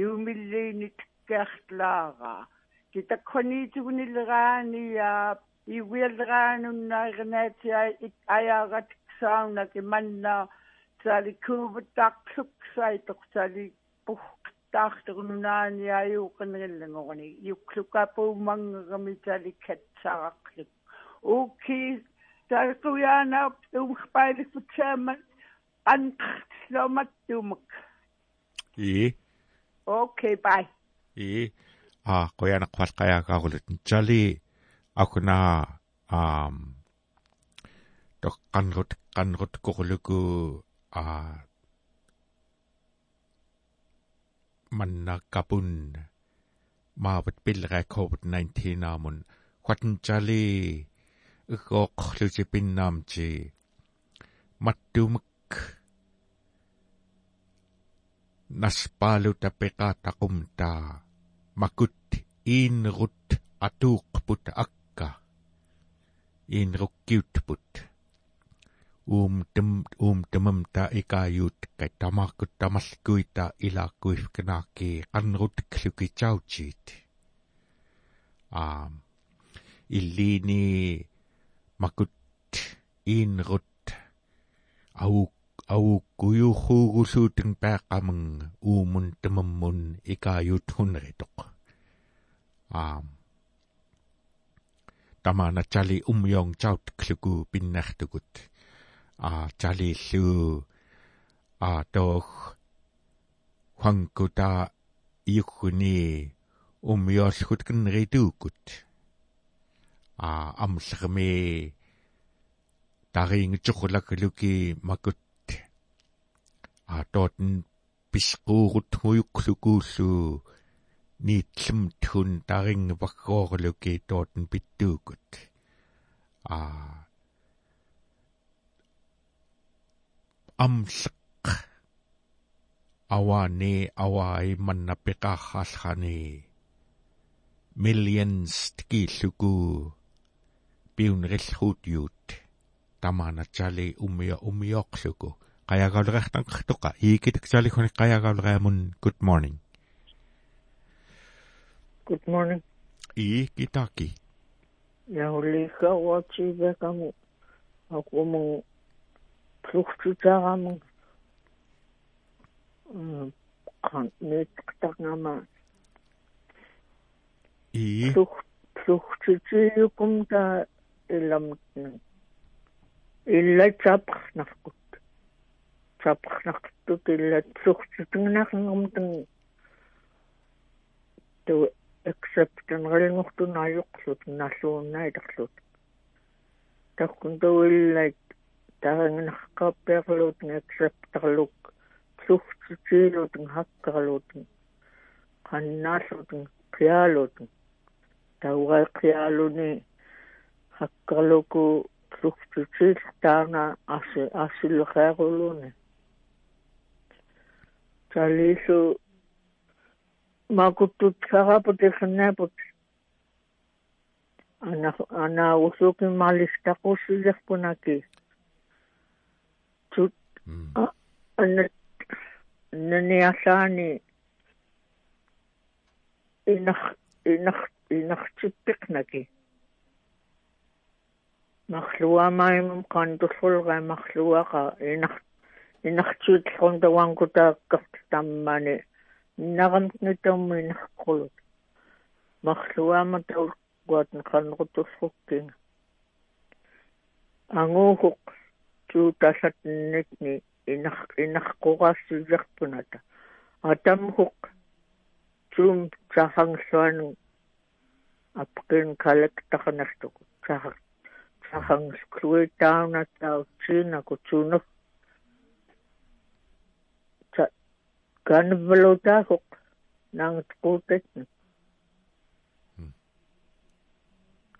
yuumilliinit kærtlaara kitakkhoniitugunileraani ja iuialeraanunnaarinaatiai ajaarat sauna ki manna sali kuuvuttaaqsuk saitoqsali puhtaarturunaani ayuuqinrillangorni yuklukapumanggerami sali katsaraqluk uki salquyaana umkhpailikutsaama anqlomattumak i okay bye. I a qoyana qalqayaagaagulut jali teqqanrut qanrut kurluku aat manna kapun maavat pilrää COVID-19 aamun khuatnjali ygooqlusi pinnaamci mattumak naspaaluta peqaataqumta makut iinrut atuuqput akka iinrukkiutput uum tem uum temam ta ikayut kai tamakut tamalkuita ilakuif kenaki qanrut kluki chauchit um illini makut inrut au au kuyuhugusuuten paaqamang uumun temammun ikayut hunritoq um tamana chali umyong chaut kluku pinnartukut a jalillu a doch huankuta iukhuni уммиорлгут киннеритууккут а амллерми тариингитсорлаккалуки макут а тоотен писquurut хуйуклукууллу ниитлэм тхун тарингпаггоорлуки тоотен питтуукут а амлеq awani awai manna peqaarraalrani millions tkilluku piunrillruutiut tamana chali umia umioqluku qayagauleriartanqartoqa iikitaksaalihuni qayagauleriamun good morning. Good morning. Ii kitaki ja ulika watsi vekamu akumu fluchtutaaramu kan netktarngama ii flucht fluchtutiukum ta ilamtna illa tapqnarkut tapqnartut illa fluchtutungnaarngamtang tu acceptan rilngortunaayuqlut nalluunnaitaqlut takkun tuillait таранганаркааппиарлуут acceptarluk флухтитиилут хаккарлуут qannaallutun qiaalutun taugai qiaaluni hakkarluku fluhtitiil taana asi asilqeeruluni talisu makuttut saraput iqnaaput ana ana usuki malistaqusillerpunaki tut anna naniallaani inaq inaq inaqtippiqnaki марлуамаимам қантуллулга марлуақа инақ инартиутлрун тавангутааккарт таммани нарамтнутамми инаққулут марлуама таулгуатн қанрутуллруккинга ангуухуқ tuutallatnikni inaq inaqquqaassillерпуната атамхуq tuum taarangluanu апкин калактарнартук таар таарангскруитаунатаутсиинаку туунер та канвалутаахоq наангтquutatni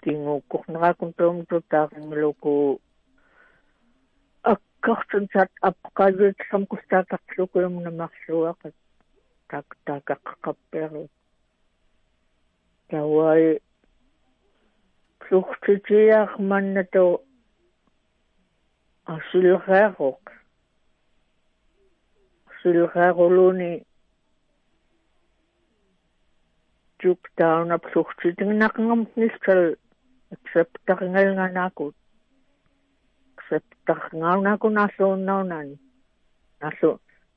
кингуккорнеракун туумту таарингалуку kortsunsat apqaluitsam kustaaqarlukuumna marluaqat tak taakaqqappiaru tawai fluchtitiarmannatu asilqaaruq silqaaruluni tuk tauna fluchtitignaqngamtnissal acceptarngalnganaakut саттарнгаунааку нааллууннаунани нааллу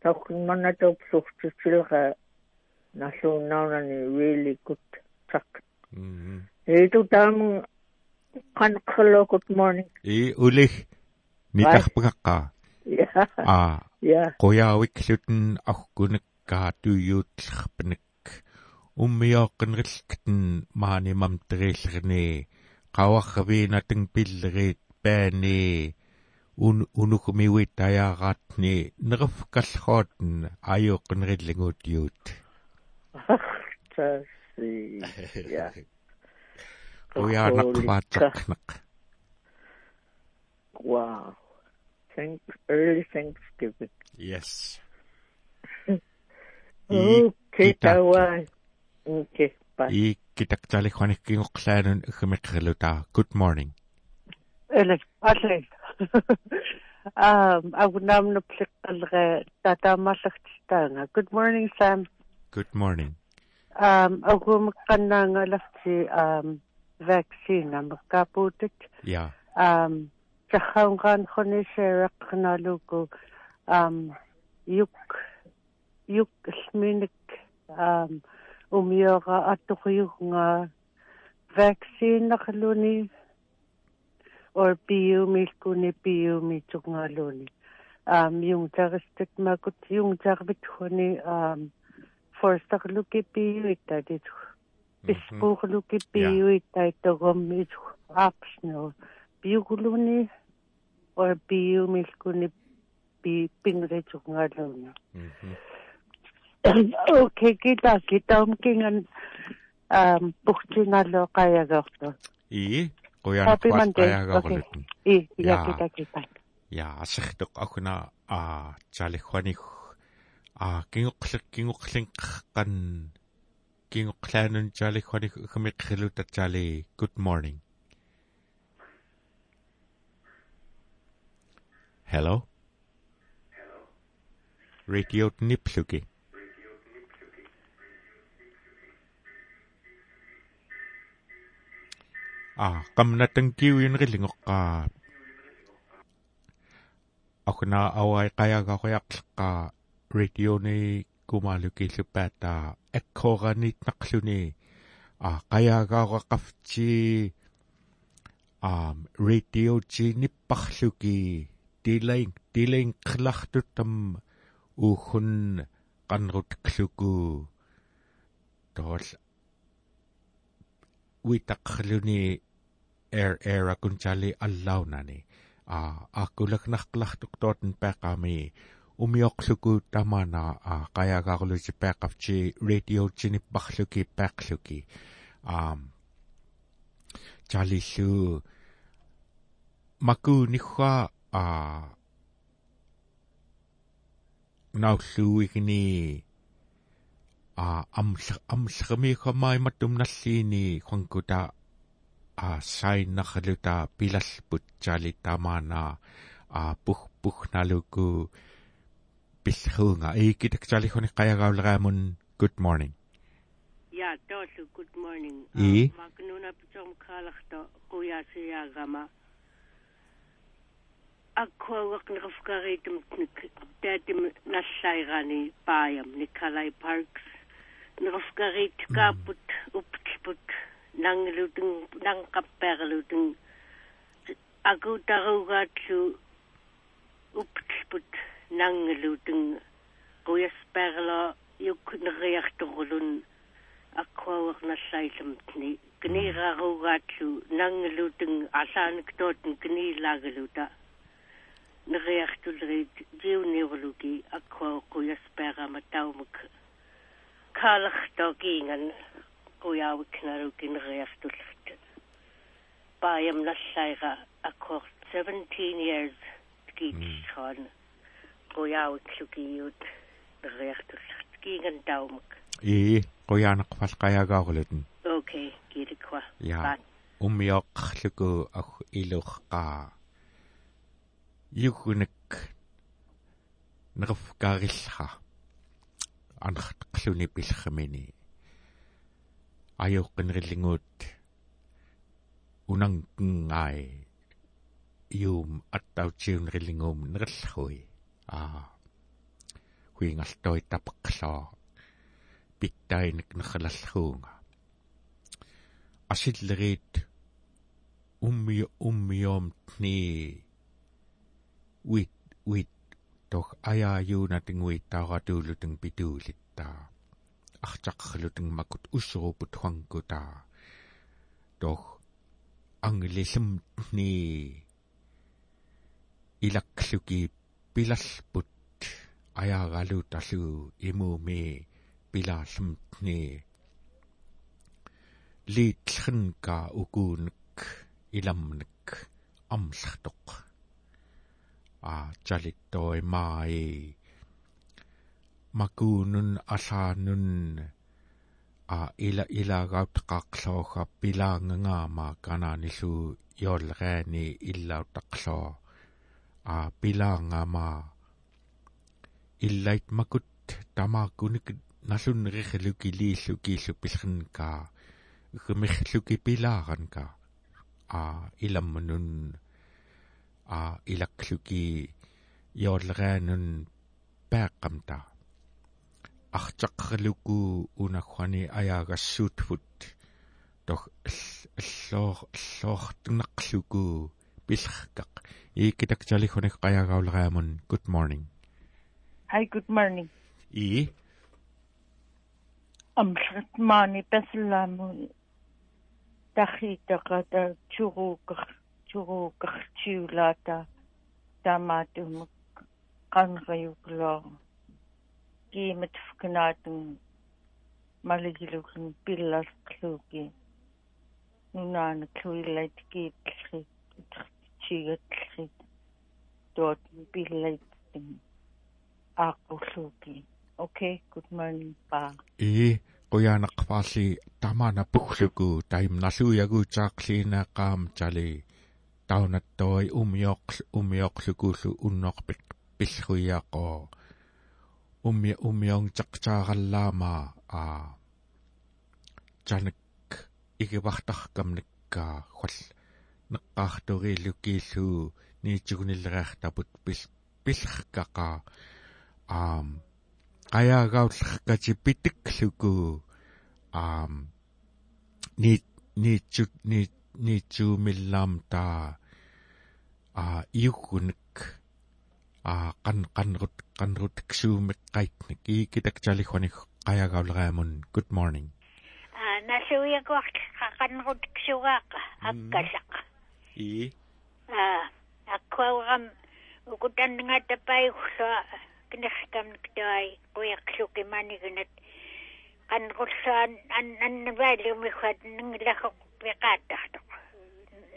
тауккинманнатауп сухтитсилера нааллууннаунани really good так эйту тааму канқхло good morning и улих митарпагаққа а я. qoyaawikkluten arkunekkaa tuuyuutllerpanek ummiooqqinrillkten maanimam teriillerni qawarraviinateng pilleriit paani unukumiwit tayaaqaatni nerfkallrootn ayuqqinrillinguut yuut. Tasi ja uyaanaqvaataqnaq wow thank early thanksgiving. Yes. Okay tawa okay bye. I kitaktalihwanikkingoqlaanun igmiqriluta good morning. Eller, alle. um, agunamnu pliqqalre tataamallagtistaanga. Good morning, Sam. good morning Um, agumqannaangalafti um, vaccine amakaputit. ja Um, tahaungan khoni shereqnaluku um, yuk yuk sminik um, umiora atuqiyugnga vaccine naqluni or piumilkuni piumitsugngaluni um yung tagastik makut yung tagbit khoni um forstaqluki piuita dit пискуулуки пиуиттаиттогомми аапснеру пиукулуни or пиумилкуни пи пингречунгалуна окей кита китаум кинган ам пухтинало каягорто и и я кита кита я асертоq акуна а чалихваник а кингоқлик кингоқлин қан кингоқлаанун чалихваник хмиққилутатсаали good morning. Hello? Radio nipluki а qamnatan kiuinrillingoqqaa акуна ауай қаягаақуяқлеққа радиони кумаалукиллупаата аккоранит нақлуни а қаягаақуаққафти ам радио чиниппарлуки дилайн дилайн қлартуттам уухун qanrutklluku tool uitaqluni air era kun chali allau nani a akulak naklak tuktot pe kami umioksuku tamana a kaya gaglu chi pe kapchi radio chini bakhluki pekluki um chali su maku nikha a nau suikni a amsak amsakami khamai matum nallini khangkuta а сайннарлута пилаллпут чали тамаана а пух пухналуку пиллхуунга икитак чалихуни қаягаулераамун good morning. Я тоосу good morning. И? Макнуна питом калахто куясиагама аккуагак нерфгариитумтник таатим наллайрани паям. Николай паркс. Нерфгариит кааппут уптлпут nangeludung nangkapperludung aku tarugatlu uptsput nangeludung kuyasperla yukneriartorulun akkuawernassailamtni gnirarugatlu nangeludung asaanektoten gnilageluta neriartulrit jiuniurlugi akkuaquyasperama taumak kaalachtogiingan kaalartokiingan quyaawiknaruki neriartullut paayam nallaira akwa 17 years kiitschaan quyaawiklukiut neriartullut kiingan taumuk и qoyaanaqfal qayaagaarulutun okay kiilikwa ja ummioqqluku ag iluqqaa югунак нерфкаариллха анартqalлуни пиллхамини ajorqinrillingуут унангкнгаи юум аттаутсиунриллингуум нераллахуи аа хуингалтoi тапеққлоо питтайник нераллахуунга асиллерит умми уммиом тни wit wit toch ajaajuuna tingui taaratuuluteng pituulittaa артаққалутeng makut usruput huangkuta toch anglisumni ilakluki pilalput ajaagalutalu imumi pilaallumni liitlernka ukuunek ilamnek amlartoq chalittoi mai makunun allanun a ila-ilagautaqaqluaga pilaangangaamaa kananillu yoolriani illautaqlua a pilaangamaa illait makut tamaakunik nallunrirluki liillukiillu pillrenkaa гмерлуки пилааранка а иламмнун а илаклуки йооллераанун пааққамта артаққалуку унахвани аяагассуутфут тох аллоор аллоортунеқлуку пилэркақ ииккитакталихуник қаягаулераамун good morning. Hi good morning. И? Амлатмаани пасалааму тахитақата чуруукер чуруукертиулаата таамаатумак qanriukloo kiimat fkanaatun maligilugin pillarqluuki nunaana kluillait kiitlri tigatlri tuot pillait aaqulluuki okay good morning pa ee qoyaanaqpaarli tamaana puggluku taim nalluuyaguutaaqliinaaqaam tali taunattoi umioql umioqlukullu unnorpik пиллруиаақоо умми уммион тaqtaarallaama а жанак игивартаркамнаккаа хвал неққаарторииллукииллуу ниитсугуниллериартапут пил пиллеркақаа аам qajagaullerkati pitikluku aam. Niit niitsut niit niitsuumillaam taa а иуггунак а qan qanrut qanrut ksuumekkaitnik iikitaktaalихваник qajagauleraamун good morning. А насуиакуарт qanrut ksugaaqqa аккалаqa и? А аккуагам укутаннгаатапаигулла кинеркамник таай куяклуки манигнат qanrullaан ан аннаваалиумихуат нингилахоқ пиқааттартоқ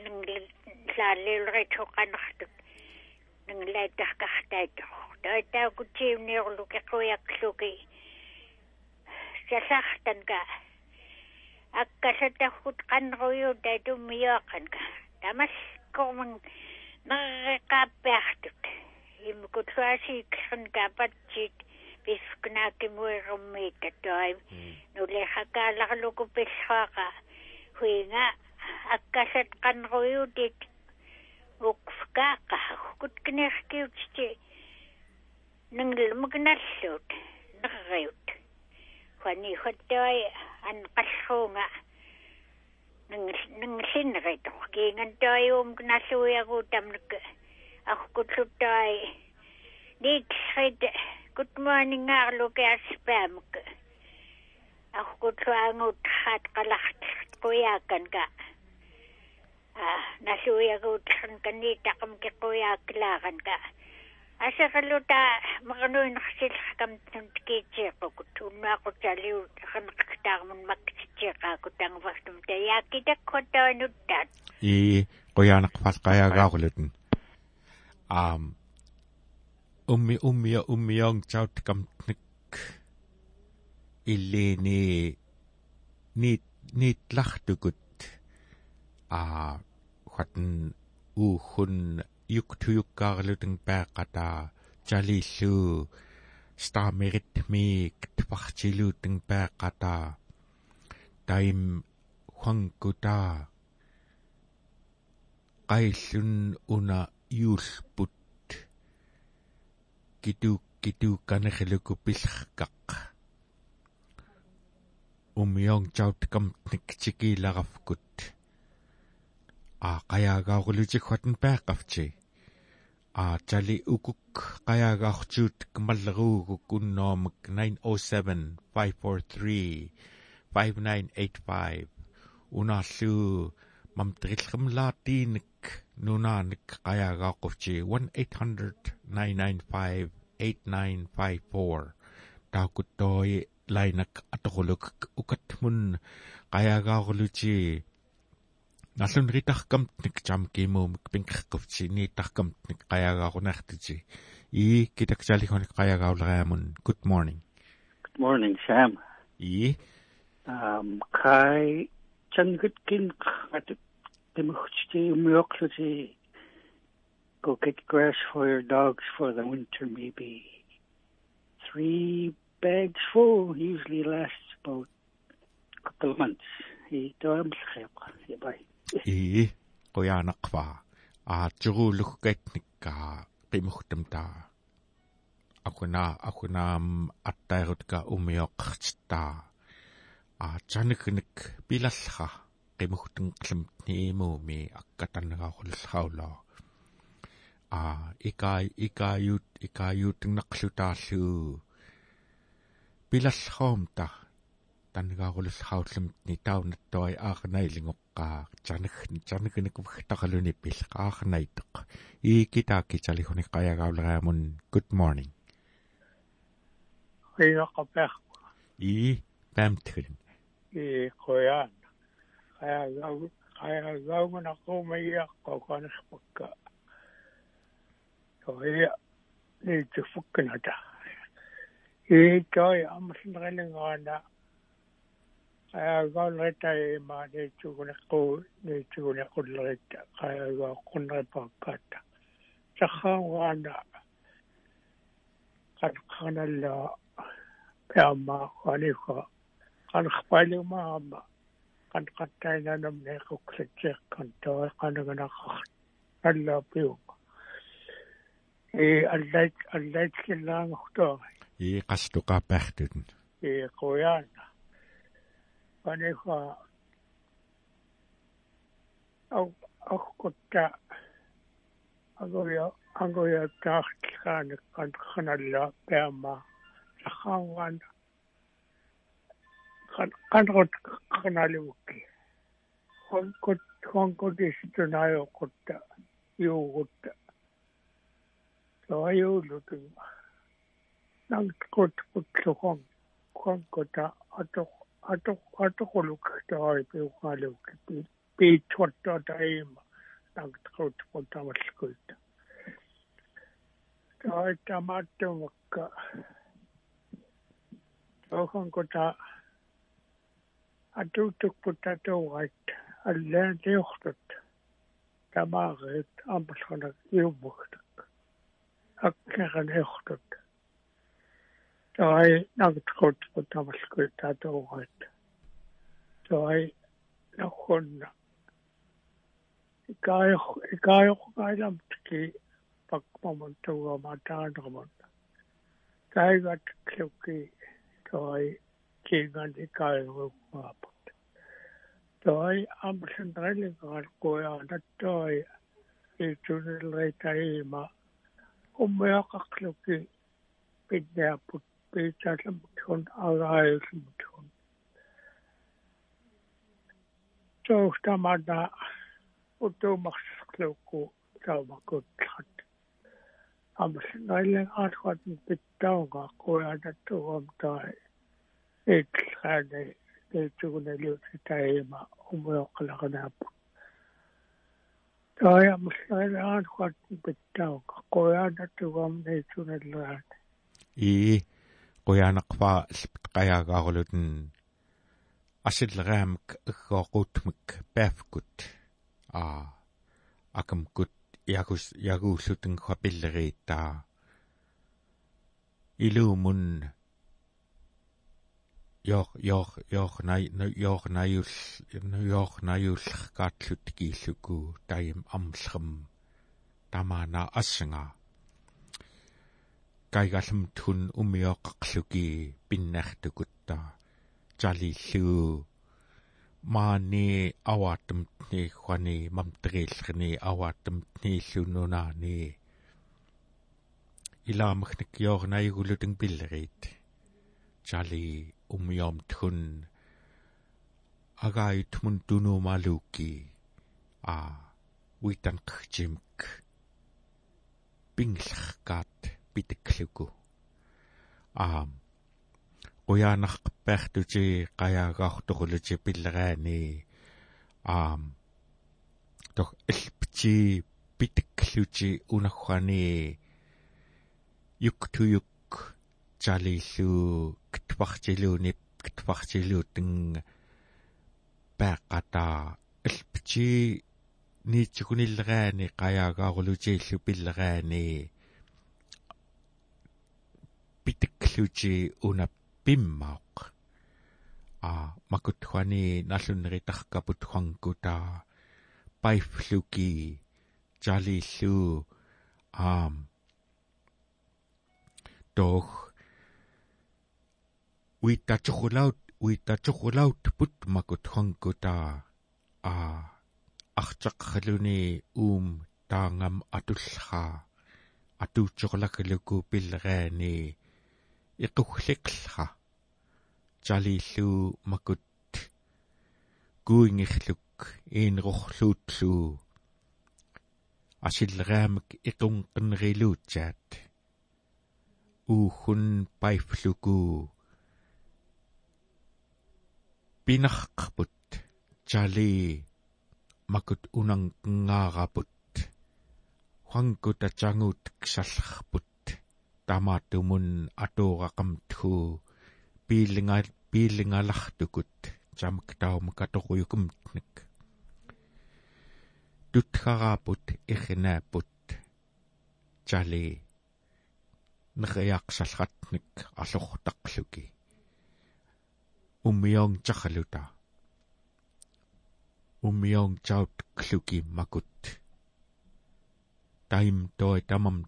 нингилааллиулеритсо qanartut нангалаатаркартаатто таатаакутсиунниорлуки қуяклуки сасартанка аккасатархут қанруйу таатуммиоақанка тамас корман нарреқааппиартут иммукутлуасииккерн капатсит пискнаакимуеруммиита тоай нулехакааларлуку пиллааqa хуинга аккасат қанруйутит укфкааqa куткнеркиутти нангилмукналлуут нерриут. Хани хоттoi ан qalluunga нангиллиннерито киингантойуум кналлуиагуу тамнак аркутлуттай никсрит good morning арлуке аспаамк аркутлуангут хат қаларт куяакканка насуягуутхан канниитақам кеқуяаклааранка асералута мaqanuinersilqam tuntikiitsiiqukut unnaaqutaliu qanqaqtаарmun makkitsiiqaakut tangvastum tayaakkitakkuataanuttat i qoyaanaqpalqayaagaarulutun aam ummi ummia ummiong chautkam-nik illini niit niitlartukut aa хатн уухун юктуюккаарлутэн пааққатаа жалиллуу стаамерит мик тпартилуутэн пааққатаа таим хуангута qaillun una yuulput kitu kitu kanerluku pillerkaq umiong chautkam nikchikilarafkut а qajagaarulutikhwatan paaqqavti а тали укук qajagaartuut кмаллеруугук унноомак 907 543 5985 унаарлуу мам триллермлаатиинник нунааник qajagaaquvti 1800 995 8954 таакуттори лайнак аторулук укатмун qajagaaruluti наллунритаркамтник чам кимуумик пинкеркуфтиниитаркамтник qajagaarunartuti ii kitaksalихоник qajagauleriamun good morning. Good morning sam. Ii um kai changutkin qat demuchti umyoqluti go get grass for your dogs for the winter maybe. Three bags full usually lasts about a couple of months. He don't bye ii qoyaanaqva aatsuruulukkaitnikkaa qimugtamtaa akuna akunaam attairutка умиоққартитtaa аатсанагник пилаллха qimugtun qlamtniimuumi аккатаннагааруллаулаа а икай икаюут икаюутнеқлутаарлуу пилаллхоомта таннигааруллахаутлам нитаунаттуай аарнаилингоққаа чанаг чанагникувхтақалуни пил аарнаитеқ иикитаакки талихуни қаягаулераамун good morning. Қиаққапеқ и памтгэн и қоян қаяагау қаяагаугунаққумаиаққо канерпакка тоя нитсуффукканата и той амсинерилингаана аяагаалритаима нитсугунеққу нитсугунеққуллеритта қаяагааққуннерипааккаатта саххаангаана qanqanalla peama qaniqa qanqpailummaama qanqattainanam nequqsatseeqqan tawa qanaganaqart allaapiuqa и аллайт аллайт киллаангортоо и qastуqaappaartuten и qoyaana qaniqa ау аққутта агоя агоя таахтлгаанак qanqanalla peama сахаанган qanqut qanalimukki хонгот хонготиситунаайоққутта юугутта соаюулутун нангкут путлухон хонгота атоқ атоқ атоқулук таай пиуқалук пиитуатта таима нангкут путамалкуита таай тамааттумакка тоохонгота атуутукпутатуугайт аллаан теохтут тамаагит ампалханак иуммугтак аккеран эохтут таай нагткот путамалкуит татуугайт таай нахонна икаайх икаайх гайламтки пакмамантуга матаанермат кайгат клуки таай kiingan ikairuupaaput. Toi amsen relingaan kujaana toi itunilreita iima. Ummea kakluki pitneaput piitsasamutun agaayusumutun. Toustamana utumaksluku taumakutlat. Amsen relingaan kujaana pittaunga kujaana tuom tai. эклхаана тэйтсугуналуут таима умуоққалақанааппу таая муслаалаан хуат питтау қояанаттугам нэйтсуналлаат и қояанеқпаа қаяагаарулутэн асиллераамак эггооқуутмак паафкут а акамкут ягус ягууллутэн хапиллерииттаа илуумун ёох ёох ёох най ёох найул ёох найуллеркаатлут кииллуку таим амлерм тамаана ассанга кайгалам тун умиоққарлуки пиннартукутта жалиллуу маани аваатамтни хвани мамтерииллерни аваатамтни иллунунаани иламахник ёох найгулутэн пиллерит жали umiom tun agai tmun tunu maluki pitekluku a qoyanarqappaartuti qayaagaartoquluti pilleraani a tok ilpti pitekluti unagwani yuktuyuk жалилу китварчилуунip китварчилуутэн паақата алпчи ниитсукуниллераани қаяагаарулутииллу пиллераани питеклути уна пиммаоқ а макутхвани наллуннеритаркапут хуангута пайфлуки жалиллу аам тох uitatsuqulaut uitatsuqulaut put makut honkuta a артеққалуни уум таангам атуллаа атуутсоқлакалуку пиллераани иқугглиқлха jalillu makut kuingirluk iinrorluutlu asillereamik iqunqinriluutsaat uuhun paifluku pinarqarput jali makut unanqaaraput huangut atangut ksallarput tamaatumun atuuraqamthu piilinga piilingalartukut jamk taumaka toquyukumtnik tutxaraaput irrinaaput jali neriaqsalratnik allortaqluki ummiong charluta ummiong chaut kluki makut. Taim toi tamam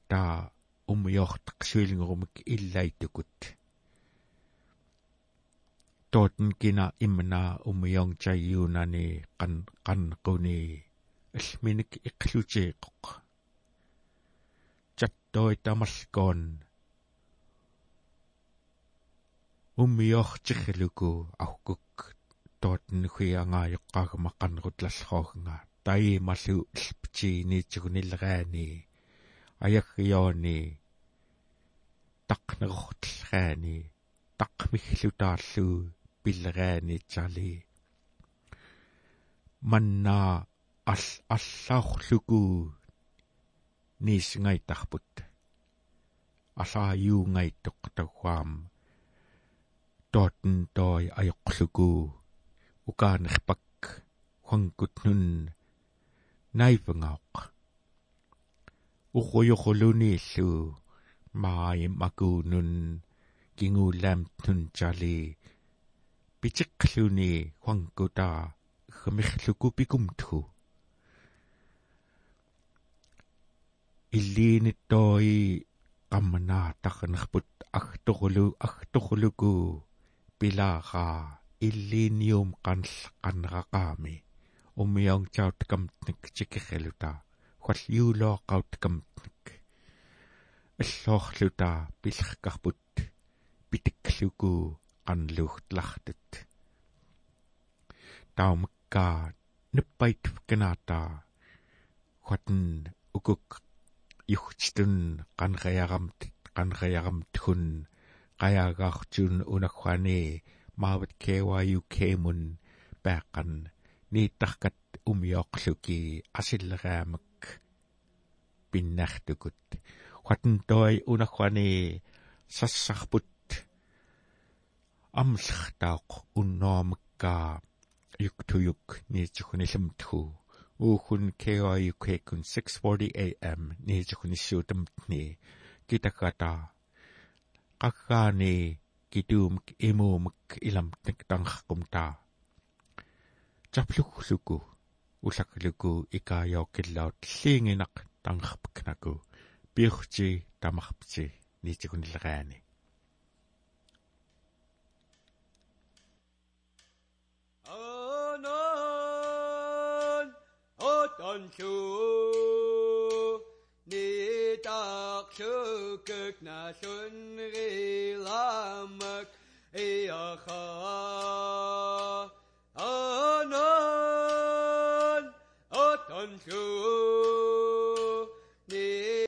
ta ummiortaqsuilingurumik illaitukut toten kina imna ummiong chayunani qan qanquni алминик иқлутеэқоқ чаттoi тамалкоон уммиортирлуку ахкук тоотнухиангаайоққаагамаққанерутлаллоорнга таи малу илптиинитсугуниллераани аяггиоони тақнерортиллраани тақмиглутаарлу пиллераани чали маннаа ал аллаорлуку ниснгайтарпут алааюунгайтоқ тагуаам тоотен той аёқлуку укаанерпак хуангутнун найвнгаоқ уруйоқулунииллу маай макуунун кингуулаамтнун чали питеқлуни хуангута хмихлуку пикумтху иллииниттой qammanaa taqnerput agtorulu agtoruluku pilaqa illiinium qanl qanraqaami ummiongtautkamtnik tikirriluta hualliulooqqautkamtnik аллоорлута пилеркарпут питикклуку qanluugtlartut таумаккаа ниппайт канаата хатн укук юхтун qanriaramт qanriaramт hun qayaagaartuun unagguani maavut KYUK mun paaqqan niittarkat umioqluki asilleriamak pinnartukut huatn toi unagguani sassarput amllertaaq unnoormakkaa yuktuyuk niitsugunillamthu uuhun KYUK-kun 6:40 AM niitsugunissuutamtni kitakata qaqqaani kituumik imuumik ilamtnik tangerqumta tapluggluku ulakluku ikaayookkillaut liinginaq tangerpiknaku piurti tamarpti niitsugunilleраани anon oton chu ni tak chu cực na